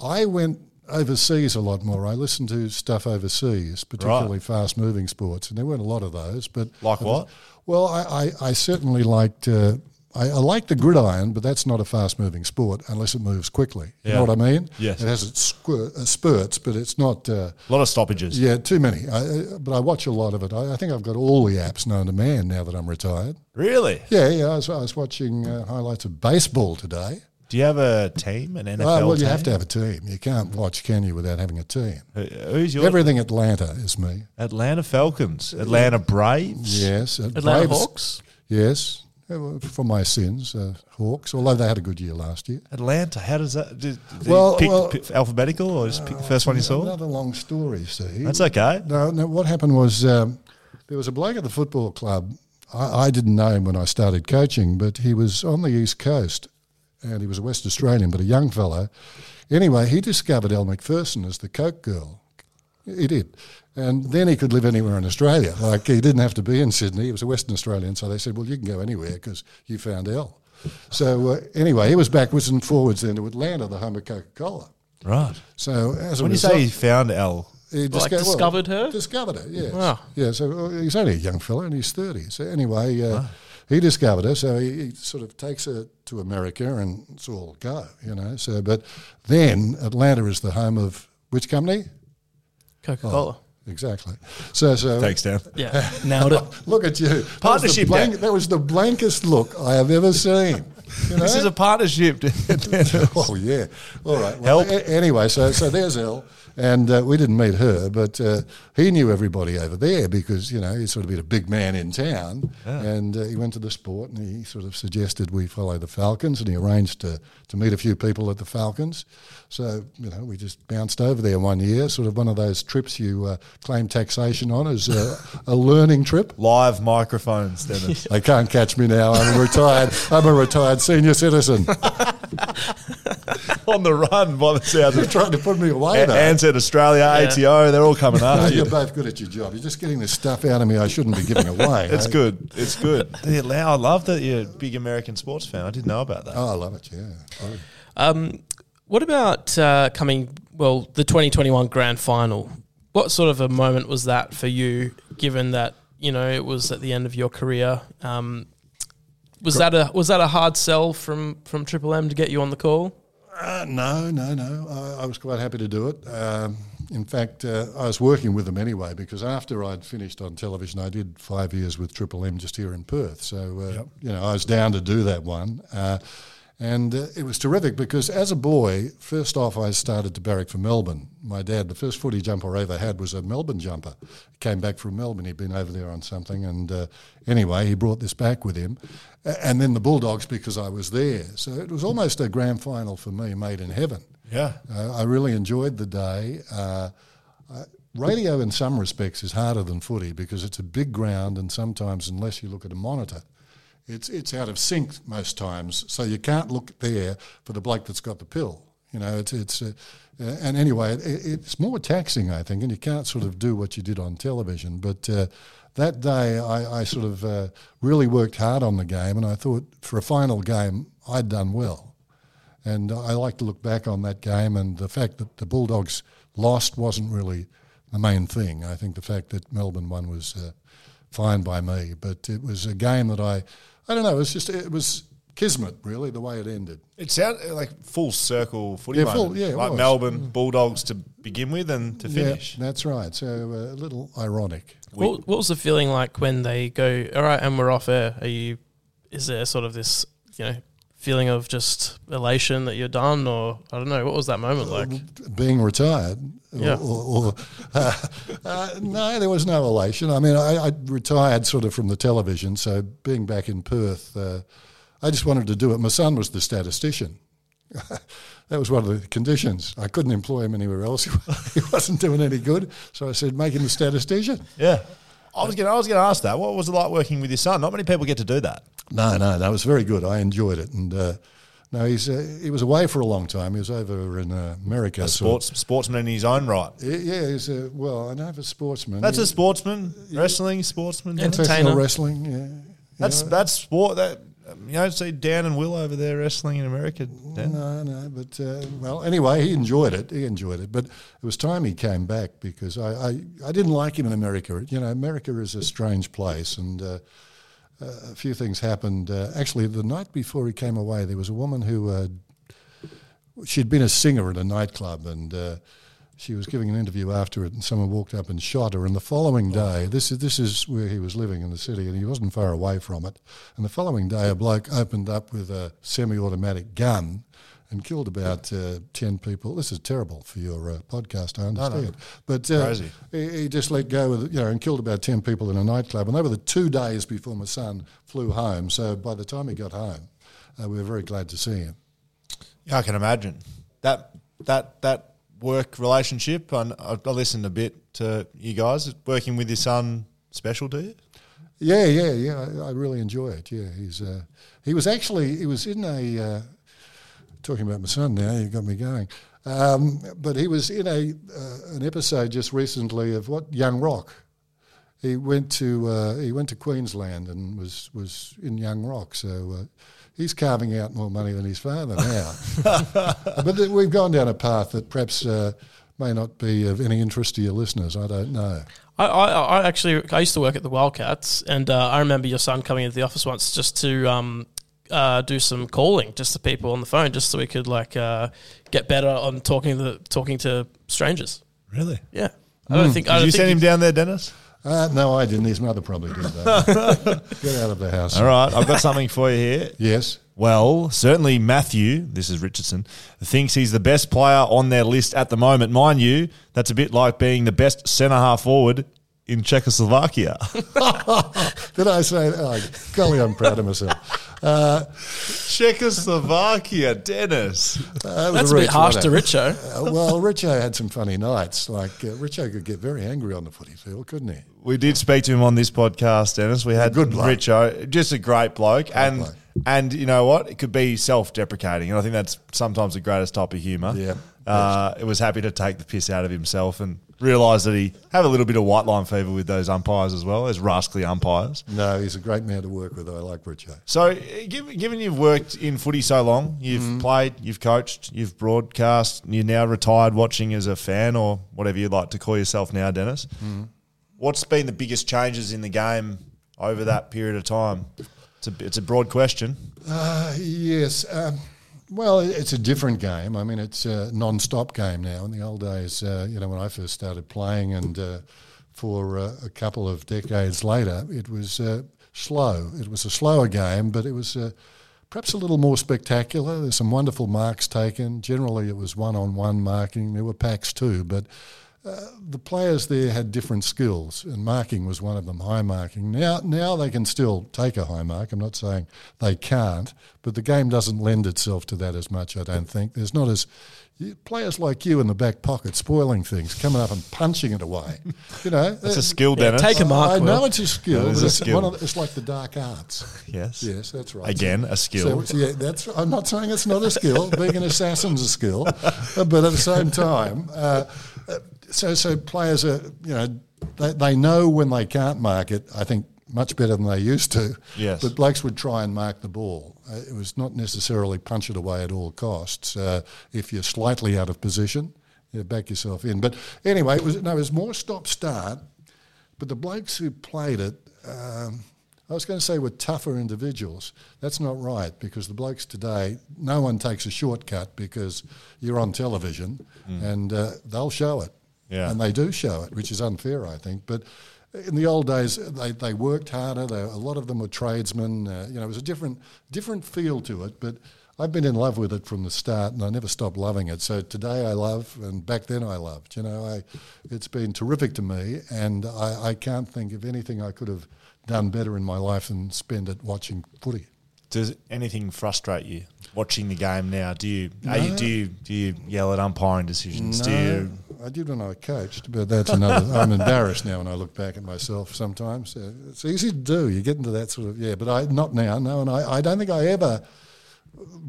I went overseas a lot more. I listened to stuff overseas, particularly fast moving sports, and there weren't a lot of those. But Like what? Well, I, I, I certainly liked. Uh, I, I like the gridiron, but that's not a fast moving sport unless it moves quickly. You Yeah. know what I mean? Yes. It has its squirt, uh, spurts, but it's not. Uh, A lot of stoppages. yeah, too many. I, I- but I watch a lot of it. I, I think I've got all the apps known to man now that I'm retired. Really? Yeah, yeah. I was, I was watching uh, highlights of baseball today. Do you have a team, an NFL Oh, well, you team? have to have a team. You can't watch, can you, without having a team? Who- Who's your Everything Atlanta is me. Atlanta Falcons, Atlanta Braves? Yes. uh, Atlanta Braves- Hawks. Yes. For my sins, uh, Hawks, although they had a good year last year. Atlanta. How does that? Did, did Well, you pick, well- pick alphabetical or just pick the first one you saw? Another long story, see. That's okay. No, no. What happened was um, there was a bloke at the football club. I, I didn't know him when I started coaching, but he was on the east coast, and he was a West Australian, but a young fellow. Anyway, he discovered Elle Macpherson as the Coke girl. He did. And then he could live anywhere in Australia. Like he didn't have to be in Sydney. He was a Western Australian. So they said, well, you can go anywhere because you found Elle. So uh, anyway, he was backwards and forwards then to Atlanta, the home of Coca Cola. Right. So as a When you result, say he found Elle, he Like discovered her? Discovered her, yes. Wow. Yeah, so uh, he's only a young fella and he's 30. So anyway, uh, he discovered her. So he, he sort of takes her to America and it's all go, you know. So, but then Atlanta is the home of which company? Coca Cola. Exactly. So, so thanks, Dan. Yeah, now it. look at you. That was Partnership, blank- that was the blankest look I have ever seen. You know? This is a partnership. Oh yeah. All right. Well, Help. a- anyway, so so there's Elle, and uh, we didn't meet her, but uh, he knew everybody over there because you know he's sort of been a big man in town, and uh, he went to the sport and he sort of suggested we follow the Falcons, and he arranged to to meet a few people at the Falcons. So you know we just bounced over there one year, sort of one of those trips you uh, claim taxation on as a, a learning trip. Live microphones, Dennis. They can't catch me now. I'm retired. I'm a retired senior citizen. on the run by the sounds They're of trying to put me away. A- though. Ansett Australia, ATO, they're all coming No, after you. you're both good at your job. You're just getting this stuff out of me I shouldn't be giving away. It's eh? good. It's good. Yeah, I love that you're a big American sports fan. I didn't know about that. Oh, I love it. Yeah. Oh, Um, what about uh, coming? Well, the 2021 Grand Final. What sort of a moment was that for you? Given that you know it was at the end of your career, um, was that a was that a hard sell from from Triple M to get you on the call? Uh, no, no, no. I, I was quite happy to do it. Um, in fact, uh, I was working with them anyway because after I'd finished on television, I did five years with Triple M just here in Perth. So, uh, you know, I was down to do that one. And uh, it was terrific because as a boy, first off, I started to barrack for Melbourne. My dad, the first footy jumper I ever had was a Melbourne jumper. He came back from Melbourne. He'd been over there on something. And uh, anyway, he brought this back with him. And then the Bulldogs because I was there. So it was almost a grand final for me, made in heaven. Yeah. Uh, I really enjoyed the day. Uh, uh, radio, in some respects, is harder than footy because it's a big ground, and sometimes, unless you look at a monitor, it's it's out of sync most times. So you can't look there for the bloke that's got the pill. You know, it's it's. Uh, and anyway, it, it's more taxing, I think, and you can't sort of do what you did on television. But uh, that day, I, I sort of uh, really worked hard on the game, and I thought for a final game, I'd done well. And I like to look back on that game, and the fact that the Bulldogs lost wasn't really the main thing. I think the fact that Melbourne won was uh, fine by me, but it was a game that I, I don't know, it was just it was kismet really the way it ended. It sounded like full circle footy Yeah, full- yeah, like was. Melbourne Bulldogs to begin with and to finish. Yeah, that's right. So uh, a little ironic. What, what was the feeling like when they go? All right, and we're off air. Are you? Is there sort of this you know feeling of just elation that you're done, or I don't know? What was that moment like? being retired. Yeah. Or, or, uh, uh, no, there was no elation. I mean, I, I retired sort of from the television, so being back in Perth, uh, I just wanted to do it. My son was the statistician. that was one of the conditions. I couldn't employ him anywhere else. he wasn't doing any good, so I said, make him a statistician. Yeah. I was going. I was going to ask that. What was it like working with your son? Not many people get to do that. No, no, that was very good. I enjoyed it, and uh, no, he's uh, he was away for a long time. He was over in uh, America. A sort of- sports sportsman in his own right. Yeah, he's a well. I know of a sportsman. That's He- a sportsman, wrestling sportsman. Yeah. professional entertainer. wrestling. Yeah, That's that's sport. That you don't see Dan and Will over there wrestling in America. Dan. no, no. But uh, well, anyway, he enjoyed it. He enjoyed it. But it was time he came back because I, I, I didn't like him in America. You know, America is a strange place, and uh, uh, a few things happened. Uh, actually, the night before he came away, there was a woman who uh, she'd been a singer at a nightclub and. She was giving an interview after it, and someone walked up and shot her. And the following day, this is this is where he was living in the city, and he wasn't far away from it. And the following day, a bloke opened up with a semi-automatic gun and killed about uh, ten people. This is terrible for your uh, podcast, I understand. But uh, Crazy. he, he just let go with you know and killed about ten people in a nightclub. And they were the two days before my son flew home. So by the time he got home, uh, we were very glad to see him. Yeah, I can imagine that that that work relationship. And I, I listened a bit to you guys working with your son. Special to you? Yeah, yeah, yeah. I, I really enjoy it. Yeah, he's uh, he was actually he was in a uh, talking about my son now. You got me going. Um, but he was in a uh, an episode just recently of what Young Rock. He went to uh, he went to Queensland and was was in Young Rock. So uh, he's carving out more money than his father now. but th- we've gone down a path that perhaps uh, may not be of any interest to your listeners. I don't know. I, I, I actually I used to work at the Wildcats, and uh, I remember your son coming into the office once just to um, uh, do some calling just to people on the phone, just so we could like uh, get better on talking to talking to strangers. Really? Yeah, I don't think. I Did don't you think send him down there, Dennis? Uh, no, I didn't. His mother probably did that. Get out of the house. All right, I've got something for you here. Yes. Well, certainly Matthew, this is Richardson, thinks he's the best player on their list at the moment. Mind you, that's a bit like being the best centre half forward in Czechoslovakia. Did I say? Oh, golly, I'm proud of myself. Uh, Czechoslovakia, Dennis. that was That's a bit harsh to? Richo. Uh, well, Richo had some funny nights. Like uh, Richo could get very angry on the footy field, couldn't he? We did speak to him on this podcast, Dennis. We had Good bloke. Richo, just a great bloke, and bloke. and you know what? It could be self-deprecating, and I think that's sometimes the greatest type of humour. Yeah. uh, it was happy to take the piss out of himself and realise that he had a little bit of white line fever with those umpires as well, as rascally umpires. No, he's a great man to work with. I like Richo. So, given, given you've worked in footy so long, you've Mm-hmm. played, you've coached, you've broadcast, you're now retired watching as a fan or whatever you'd like to call yourself now, Dennis. Mm-hmm. What's been the biggest changes in the game over that period of time? It's a, it's a broad question. Uh, yes. Um, well, it's a different game. I mean, it's a non-stop game now. In the old days, uh, you know, when I first started playing, and uh, for uh, a couple of decades later, it was uh, slow. It was a slower game, but it was uh, perhaps a little more spectacular. There's some wonderful marks taken. Generally, it was one-on-one marking. There were packs too, but the players there had different skills, and marking was one of them. High marking. Now, now they can still take a high mark. I'm not saying they can't, but the game doesn't lend itself to that as much. I don't think there's not as players like you in the back pocket spoiling things, coming up and punching it away. You know, That's a skill, Dennis. take a mark. I know Will. it's a skill. That is but a it's, skill. One of the, it's like the dark arts. Yes. Yes, that's right. Again, a skill. So, yeah, that's. I'm not saying it's not a skill. Being an assassin's a skill, uh, but at the same time, uh, uh, so so players are you know they, they know when they can't mark it. I think much better than they used to. Yes. But blokes would try and mark the ball. Uh, it was not necessarily punch it away at all costs. Uh, if you're slightly out of position, you back yourself in. But anyway, it was no, it was more stop start. But the blokes who played it, um, I was going to say were tougher individuals. That's not right because the blokes today, no one takes a shortcut because you're on television and uh, they'll show it. Yeah. And they do show it, which is unfair, I think. But in the old days, they, they worked harder. They, a lot of them were tradesmen. Uh, you know, it was a different different feel to it. But I've been in love with it from the start, and I never stopped loving it. So today I love, and back then I loved. You know, I, it's been terrific to me, and I, I can't think of anything I could have done better in my life than spend it watching footy. Does anything frustrate you watching the game now? Do you, are you do you do you yell at umpiring decisions? Do you I did when I coached, but that's another. I'm embarrassed now when I look back at myself. Sometimes Uh, it's easy to do. You get into that sort of yeah, but I not now. No, and I, I don't think I ever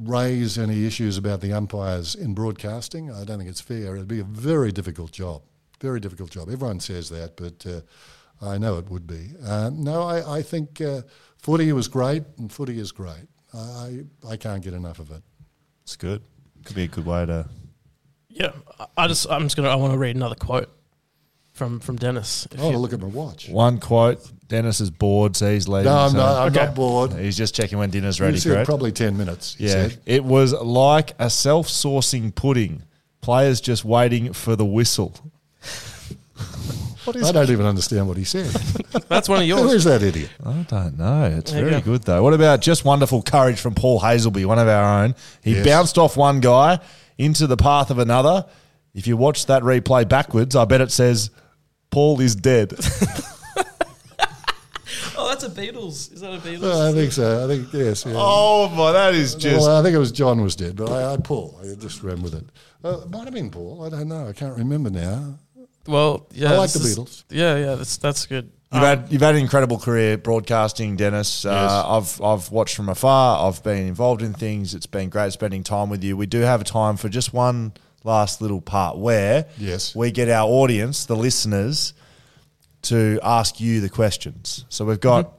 raise any issues about the umpires in broadcasting. I don't think it's fair. It'd be a very difficult job. Very difficult job. Everyone says that, but uh, I know it would be. Uh, no, I, I think uh, footy was great, and footy is great. I, I can't get enough of it. It's good. Could be a good way to. Yeah, I- I just I'm just gonna I want to read another quote from from Dennis. If I want to look at my watch. One quote. Dennis is bored, so he's leaving. No, I'm so not. I'm Okay. not bored. He's just checking when dinner's ready. said probably 10 minutes, he yeah, said. it was like a self-sourcing pudding. Players just waiting for the whistle. I don't even understand what he said. That's one of yours. is that idiot? I don't know. It's There you very go. good though. What about just wonderful courage from Paul Haselby, one of our own? He Yes. bounced off one guy into the path of another. If you watch that replay backwards, I bet it says Paul is dead. Oh, that's a Beatles. Is that a Beatles? Uh, I think so. I think, yes. Yeah. oh my, that is just well, I think it was John was dead, but I, I Paul. I just ran with it. Uh, it might have been Paul. I don't know. I can't remember now. Well, yeah, I like this the is- Beatles. Yeah, yeah, that's that's good. You've had you've had an incredible career broadcasting, Dennis. Uh, I've I've watched from afar. I've been involved in things. It's been great spending time with you. We do have time for just one last little part where Yes. we get our audience, the listeners, to ask you the questions. So we've got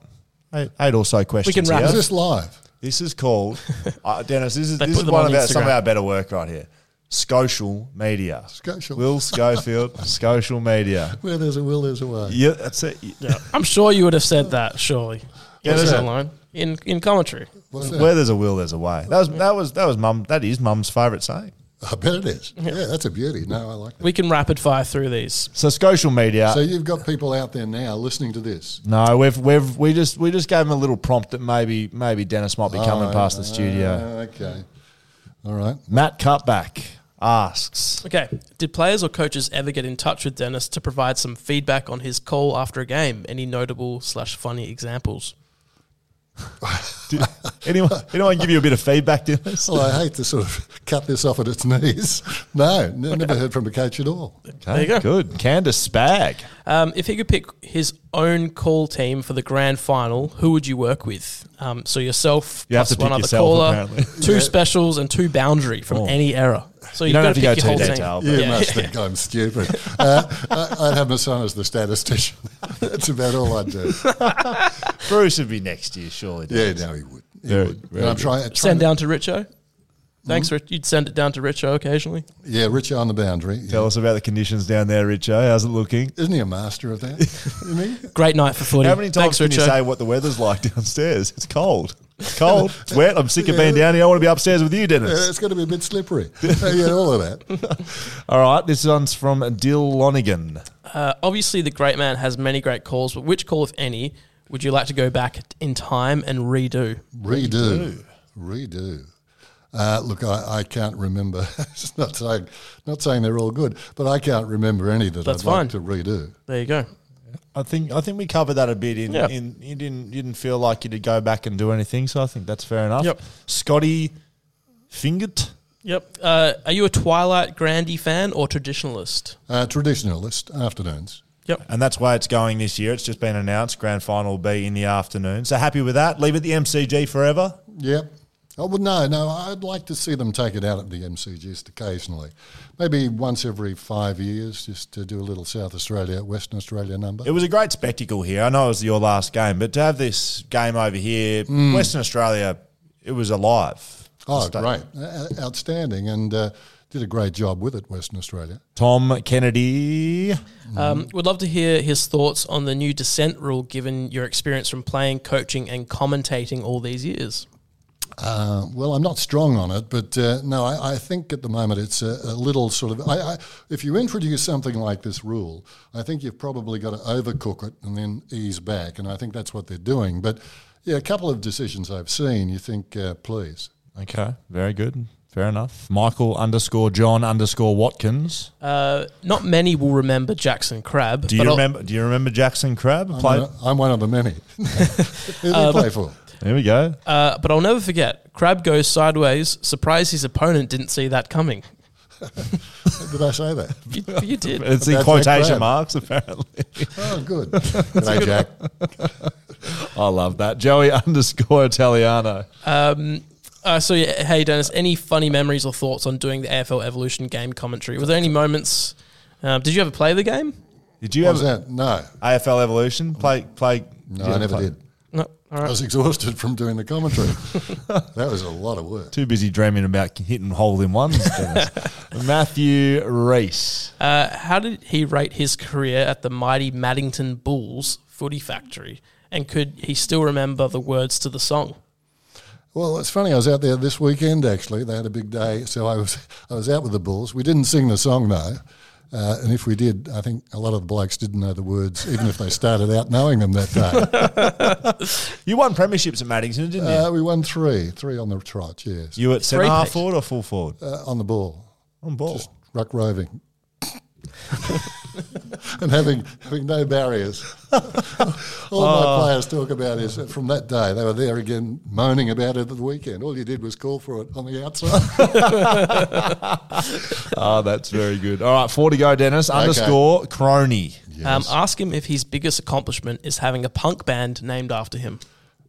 eight, eight or so questions. We can wrap here. Is this live? This is called uh, Dennis. This is this is one on of our, some of our better work right here. Social media. Scotial. Will Schofield. Social media. Where there's a will, there's a way. Yeah, that's it. I'm sure you would have said that, surely. Yeah, What's there's that a- line? In in commentary. What's that? Where there's a will, there's a way. That was that was that was mum. That is mum's favourite saying. I bet it is. Yeah, that's a beauty. No, I like that. We can rapid fire through these. So social media. So you've got people out there now listening to this. no, we've we've we just we just gave him a little prompt that maybe maybe Dennis might be coming Oh, past the studio. okay. All right. Matt Cutback asks. Okay. Did players or coaches ever get in touch with Dennis to provide some feedback on his call after a game? Any notable slash funny examples? Did anyone anyone give you a bit of feedback, Dennis? Well, I hate to sort of cut this off at its knees. No, n- never heard from a coach at all. There you go. Good. Candace Spag. Um, if he could pick his own call team for the grand final, who would you work with? Um, so yourself, You have to one pick other yourself, caller, apparently. two specials, and two boundary from Oh. any era. So You you've don't have to go your too whole team. detailed, You Yeah. must think I'm stupid. Uh, I- I'd have my son as the statistician. That's about all I'd do. Bruce would be next year, surely. Yeah, Dennis. no, he would. He Very- would. very I'm trying, trying Send to- down to Richo. Thanks, Rich. You'd send it down to Richo occasionally. Yeah, Richie on the boundary. Tell us about the conditions down there, Richo. How's it looking? Isn't he a master of that? Isn't he? Great night for footy. How many times Thanks, can you say what the weather's like downstairs? It's cold. It's cold. It's wet. I'm sick of being down here. I want to be upstairs with you, Yeah, Dennis. it's going to be a bit slippery. yeah, all of that. All right. This one's from Dill Lonigan. Uh, obviously, the great man has many great calls, but which call, if any, would you like to go back in time and redo? Redo. Redo. Uh, look, I, I can't remember. Not saying not saying they're all good, but I can't remember any that That's I'd like to redo. There you go. I think I think we covered that a bit. In, Yeah. in you didn't you didn't feel like you to go back and do anything, so I think that's fair enough. Yep. Scotty Fingert. Yep. Uh, are you a Twilight Grandy fan or traditionalist? Uh, traditionalist afternoons. Yep. And that's why it's going this year. It's just been announced. Grand final will be in the afternoon. So happy with that. Leave it the MCG forever. Yep. Oh, well, no, no. I'd like to see them take it out at the MCG just occasionally, maybe once every five years, just to do a little South Australia, Western Australia number. It was a great spectacle here. I know it was your last game, but to have this game over here, Western Australia, it was alive. oh, Sta- great, Uh, outstanding, and uh, did a great job with it, Western Australia. Tom Kennedy. Um, would love to hear his thoughts on the new descent rule, given your experience from playing, coaching, and commentating all these years. Uh, well, I'm not strong on it, but uh, no, I, I think at the moment it's a, a little sort of. I, I, if you introduce something like this rule, I think you've probably got to overcook it and then ease back, and I think that's what they're doing. But yeah, a couple of decisions I've seen, you think, uh, please. Okay, very good. Fair enough. Michael underscore John underscore Watkins. Uh, not many will remember Jackson Crab. Do but you I'll- remember? Do you remember Jackson Crab? I'm, Played- one, I'm one of the many. Who did he play for? There we go. Uh, but I'll never forget. Crab goes sideways. Surprised his opponent didn't see that coming. Did I say that? You, you did. It's in About Jack quotation Crab. marks, apparently. Oh, good. G'day, Jack. I love that. Joey underscore Italiano. Um, uh, so yeah, hey Dennis, any funny memories or thoughts on doing the AFL Evolution game commentary? Were there any moments? Um, did you ever play the game? Did you What was have that? No. AFL Evolution? Play, play. No, did you I ever never play? did. No. I was exhausted from doing the commentary. that was a lot of work. Too busy dreaming about hitting hole in ones. Matthew Reese. Uh, how did he rate his career at the mighty Maddington Bulls footy factory? And could he still remember the words to the song? Well, it's funny. I was out there this weekend. Actually, they had a big day, so I was I was out with the Bulls. We didn't sing the song though, uh, and if we did, I think a lot of the blokes didn't know the words, even if they started out knowing them that day. You won premierships at Maddington, didn't you? uh, we won three, three on the trot. Yes, you were at centre Three half forward or full forward? uh, on the ball, On ball. just ruck roving. and having having no barriers. All my players talk about is that from that day they were there again moaning about it at the weekend. All you did was call for it on the outside. Oh, that's very good. All right, four to go, Dennis. Underscore Crony. Um, ask him if his biggest accomplishment is having a punk band named after him.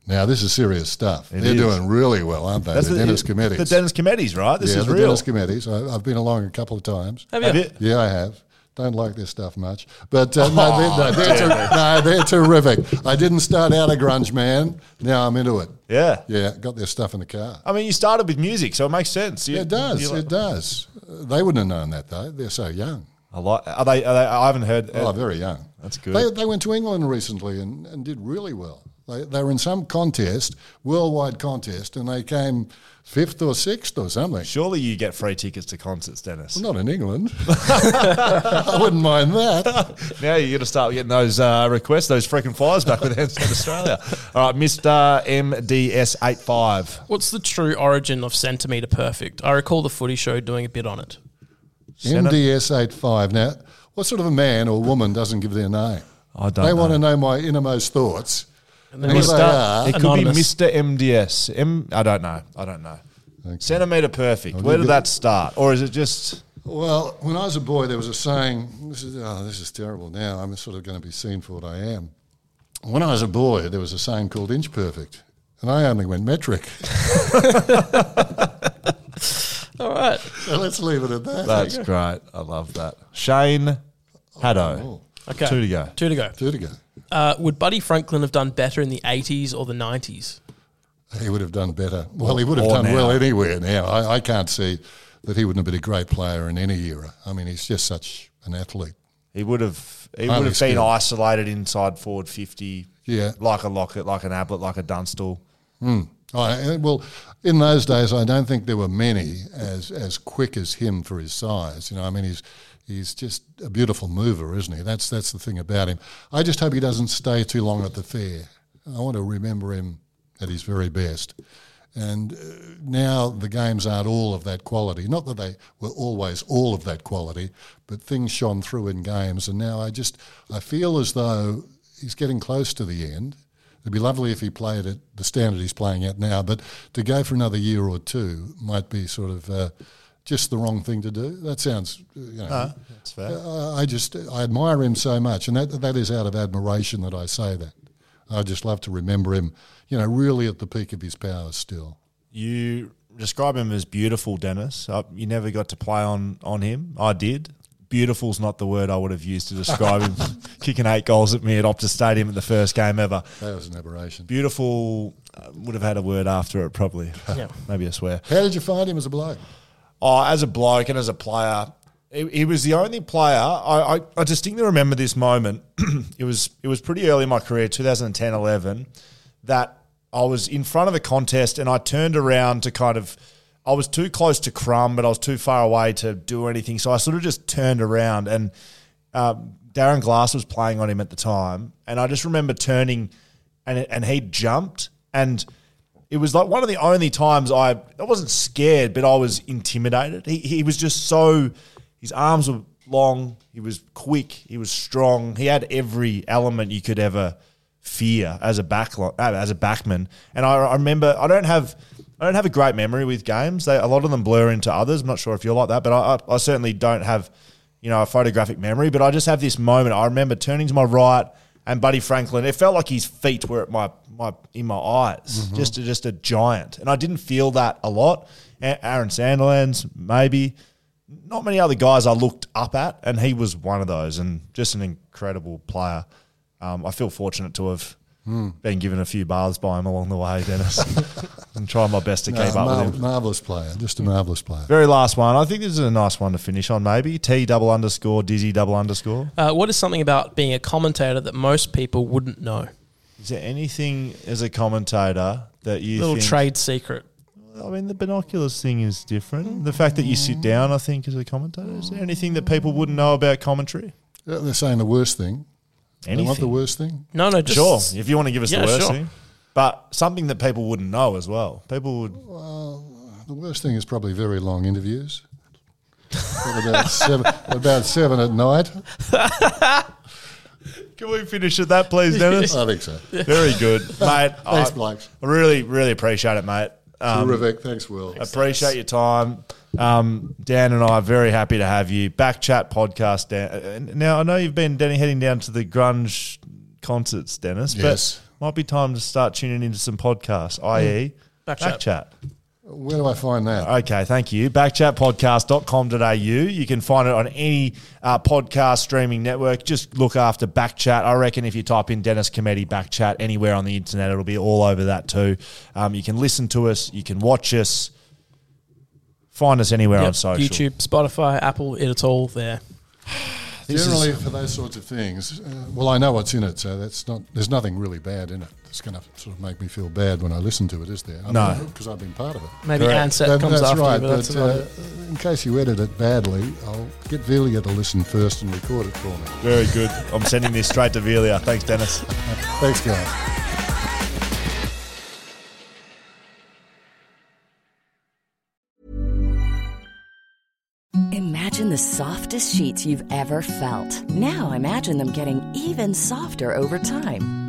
Now this is serious stuff. It They're is. doing really well, aren't they? That's the, Dennis Committees. The Dennis Committees, right? This yeah, is the real. Dennis Committees. I, I've been along a couple of times. Have, Have you? you? Yeah, I have. Don't like this stuff much, but uh, no, they're, no, they're ter- no, they're terrific. I didn't start out a grunge man. Now I'm into it. Yeah. Yeah, got their stuff in the car. I mean, you started with music, so it makes sense. You- Yeah, it does. like- It does. Uh, They wouldn't have known that though. They're so young. I like. Are they? Are they? I haven't heard. Oh, very young. That's good. They, they went to England recently and, and did really well. They, they were in some contest, worldwide contest, and they came fifth or sixth or something. Surely you get free tickets to concerts, Dennis. Not in England. I wouldn't mind that. Now you're going to start getting those uh, requests, those freaking flyers back with Handstand Australia. All right, Mr. MDS85. What's the true origin of centimetre perfect? I recall the footy show doing a bit on it. MDS 85. Now, what sort of a man or woman doesn't give their name? I don't They know. want to know my innermost thoughts. And then here Mr. they are. It could Anonymous. be Mr. MDS. M, I don't know. I don't know. Centimetre perfect. Where did that start? Or is it just. Well, when I was a boy, there was a saying. This is oh, this is terrible. Now I'm sort of going to be seen for what I am. When I was a boy, there was a saying called inch perfect, and I only went metric. All right. So let's leave it at that. That's great. I love that. Shane Haddo. Oh. Okay. Two to go. Two to go. Two to go. Uh, would Buddy Franklin have done better in the 80s or the 90s? He would have done better. Well, he would have Or done now. well anywhere now. I, I can't see that he wouldn't have been a great player in any era. I mean, he's just such an athlete. He would have. He Highly would have been isolated inside forward fifty. Yeah. like a Lockett, like an Ablett, like a Dunstall. I, uh, well, in those days, I don't think there were many as as quick as him for his size. You know, I mean, he's he's just a beautiful mover, isn't he? That's that's the thing about him. I just hope he doesn't stay too long at the fair. I want to remember him at his very best. And uh, now the games aren't all of that quality. Not that they were always all of that quality, but things shone through in games. And now I just I feel as though he's getting close to the end. It'd be lovely if he played at the standard he's playing at now, but to go for another year or two might be sort of uh, just the wrong thing to do. That sounds, you know. That's fair. Uh, I just I admire him so much, and that that is out of admiration that I say that. I just love to remember him, you know, really at the peak of his powers still. You describe him as beautiful, Dennis. Uh, you never got to play on on him. I did. Beautiful's not the word I would have used to describe him. Kicking eight goals at me at Optus Stadium at the first game ever. That was an aberration. Beautiful uh, would have had a word after it, probably. Yeah. Maybe a swear. How did you find him as a bloke? Oh, as a bloke and as a player, he, he was the only player. I, I, I distinctly remember this moment. it was it was pretty early in my career, 2010, 11, that I was in front of a contest and I turned around to kind of. I was too close to Crumb, but I was too far away to do anything. So I sort of just turned around and um, Darren Glass was playing on him at the time, and I just remember turning, and and he jumped, and it was like one of the only times I I wasn't scared, but I was intimidated. He he was just so, his arms were long, he was quick, he was strong, he had every element you could ever fear as a back uh, as a backman. And I, I remember I don't have. I don't have a great memory with games. They, a lot of them blur into others. I'm not sure if you're like that, but I, I, I certainly don't have you know, a photographic memory, but I just have this moment. I remember turning to my right and Buddy Franklin. It felt like his feet were at my my in my eyes, just a, just a giant, and I didn't feel that a lot. A- Aaron Sandilands, maybe. Not many other guys I looked up at, and he was one of those, and just an incredible player. Um, I feel fortunate to have been given a few baths by him along the way, Dennis, and trying my best to keep up mar- with him. marvelous player, just a marvelous player. Very last one. I think this is a nice one to finish on. Maybe T double underscore Dizzy double underscore. Uh, what is something about being a commentator that most people wouldn't know? Is there anything as a commentator that you Little think? trade secret. I mean, the binoculars thing is different. The fact that you sit down, I think, as a commentator. Is there anything that people wouldn't know about commentary? Yeah, They're saying the worst thing. They want the worst thing? No, no, just Sure, if you want to give us Yeah, the worst sure. thing, but something that people wouldn't know as well. People would. Well, the worst thing is probably very long interviews. About seven, about seven at night. Can we finish at that, please, Dennis? I think so. Very good, mate. Thanks, I, blokes. I really, really appreciate it, mate. Um, Terrific. Thanks, Will. Appreciate your time. Um, Dan and I are very happy to have you. Back Chat podcast. Dan. Now, I know you've been Danny, heading down to the grunge concerts, Dennis, Yes. but might be time to start tuning into some podcasts, i.e., Back Back Chat. Chat. Where do I find that? Okay, thank you. Backchatpodcast.com.au. You can find it on any uh, podcast streaming network. Just look after Backchat. I reckon if you type in Dennis Cometti Backchat anywhere on the internet, it'll be all over that too. Um, you can listen to us, you can watch us, find us anywhere on social. YouTube, Spotify, Apple, it's all there. This is- Generally, for those sorts of things, uh, well, I know what's in it, so that's not. There's nothing really bad in it. It's going to sort of make me feel bad when I listen to it, is there? I No. because I've been part of it. Maybe Correct. Ansett That- comes that's after right, you, but that's but another. uh, in case you edit it badly, I'll get Velia to listen first and record it for me. Very good. I'm sending this straight to Velia. Thanks, Dennis. Thanks, guys. Imagine the softest sheets you've ever felt. Now imagine them getting even softer over time.